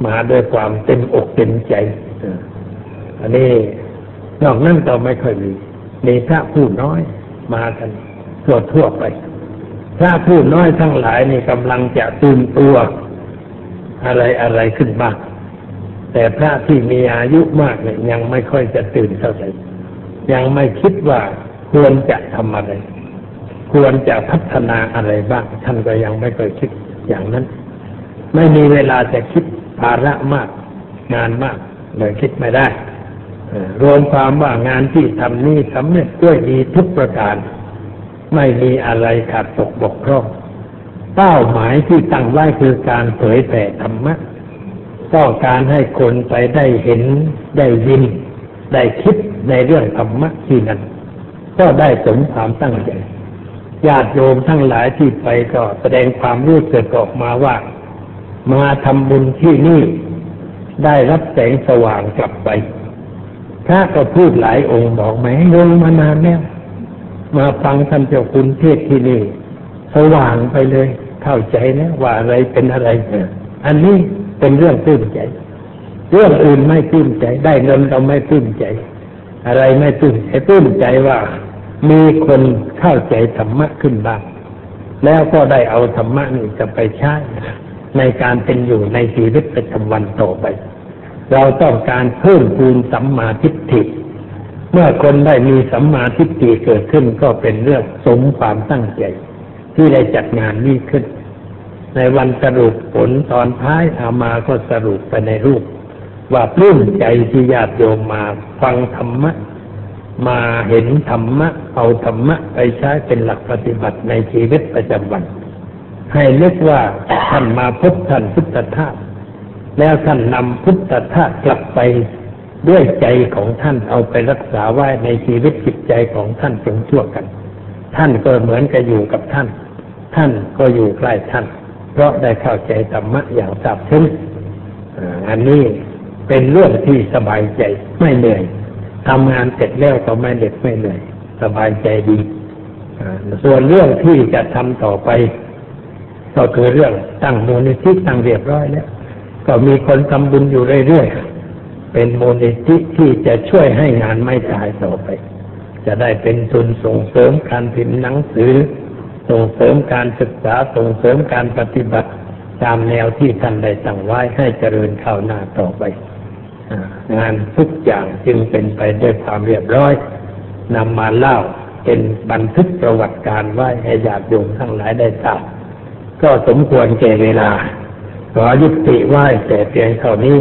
มาด้วยความเต็มอกเต็มใจอันนี้นอกนั้นก็ไม่ค่อยมีมีพระผู้น้อยมากันทั่วทั่วไปพระผู้น้อยทั้งหลายนี่กำลังจะตื่นตัว อะไรอะไรขึ้นบ้าง แต่พระที่มีอายุมากเนี่ยยังไม่ค่อยจะตื่นเท่าไหร่ยังไม่คิดว่าควรจะทำอะไร ควรจะพัฒนาอะไรบ้าง ท่านก็ยังไม่เคยคิดอย่างนั้น ไม่มีเวลาจะคิดภาระมากงานมากเลยคิดไม่ได้รวมความว่างานที่ทำนี้สำเร็จด้วยดีทุกประการ ไม่มีอะไรขาดตกบกพร่องเป้าหมายที่ตั้งไว้คือการเผยแผ่ธรรมะ ต้องการให้คนไปได้เห็นได้ยิน ได้คิดในเรื่องธรรมะที่นั้น ก็ได้สมความตั้งใจญาติโยมทั้งหลายที่ไปก็แสดงความรู้สึกออกมาว่า มาทำบุญที่นี่ ได้รับแสงสว่างกลับไปพระก็พูดหลายองค์บอกไหมลงมานานแล้วมาฟังท่านเจ้าคุณเทศที่นี่ สว่างไปเลย เข้าใจนะว่าอะไรเป็นอะไร อันนี้ เป็นเรื่องตื้นใจ เรื่องอื่นไม่ตื้นใจ ได้เงินเราไม่ตื้นใจ อะไรไม่ตื้นใจตื้นใจว่า มีคนเข้าใจธรรมะขึ้นบ้าง แล้วก็ได้เอาธรรมะนี่จะไปใช้ในการเป็นอยู่ในชีวิตประจำวันต่อไป เราต้องการเพิ่มพูนสัมมาทิฏฐิเมื่อคนได้มีสัมมาทิฏฐิเกิดขึ้นก็เป็นเรื่องสมความตั้งใจ ที่ได้จัดงานนี้ขึ้น ในวันสรุปผลตอนท้ายอามาก็สรุปไปในรูป ว่าปลื้มใจที่ญาติโยมมาฟังธรรมะ มาเห็นธรรมะ เอาธรรมะไปใช้เป็นหลักปฏิบัติในชีวิตประจำวัน ให้เลือกว่าท่านมาพบท่านพุทธทาสแล้วท่านนำพุทธทาสกลับไปด้วยใจของท่านเอาไปรักษาไว้ในชีวิตจิตใจของท่านจงชั่วกัน ท่านก็เหมือนกับอยู่กับท่าน ท่านก็อยู่ใกล้ท่าน เพราะได้เข้าใจธรรมะอย่างทราบซึ้งอันนี้เป็นเรื่องที่สบายใจไม่เหนื่อยทำงานเสร็จแล้วก็ไม่เด็ดไม่เหนื่อยสบายใจดีส่วนเรื่องที่จะทำต่อไป ก็คือเรื่องตั้งมูลนิธิตั้งเรียบร้อยแล้ว ก็มีคนทำบุญอยู่เรื่อยๆเป็นมูลนิธิที่จะช่วยให้งานไม่ตายต่อไป จะได้เป็นทุนส่งเสริมการพิมพ์หนังสือ ส่งเสริมการศึกษาส่งเสริมการปฏิบัติตามแนวที่ท่านได้สั่งไว้ให้เจริญเข้าหน้าต่อไปงานทุกอย่างจึงเป็นไปด้วยความเรียบร้อยนำมาเล่าเป็นบันทึกประวัติการไว้ให้ญาติโยมทั้งหลายได้ทราบก็สมควรแก่เวลาขอยุติไว้แต่เพียงเท่านี้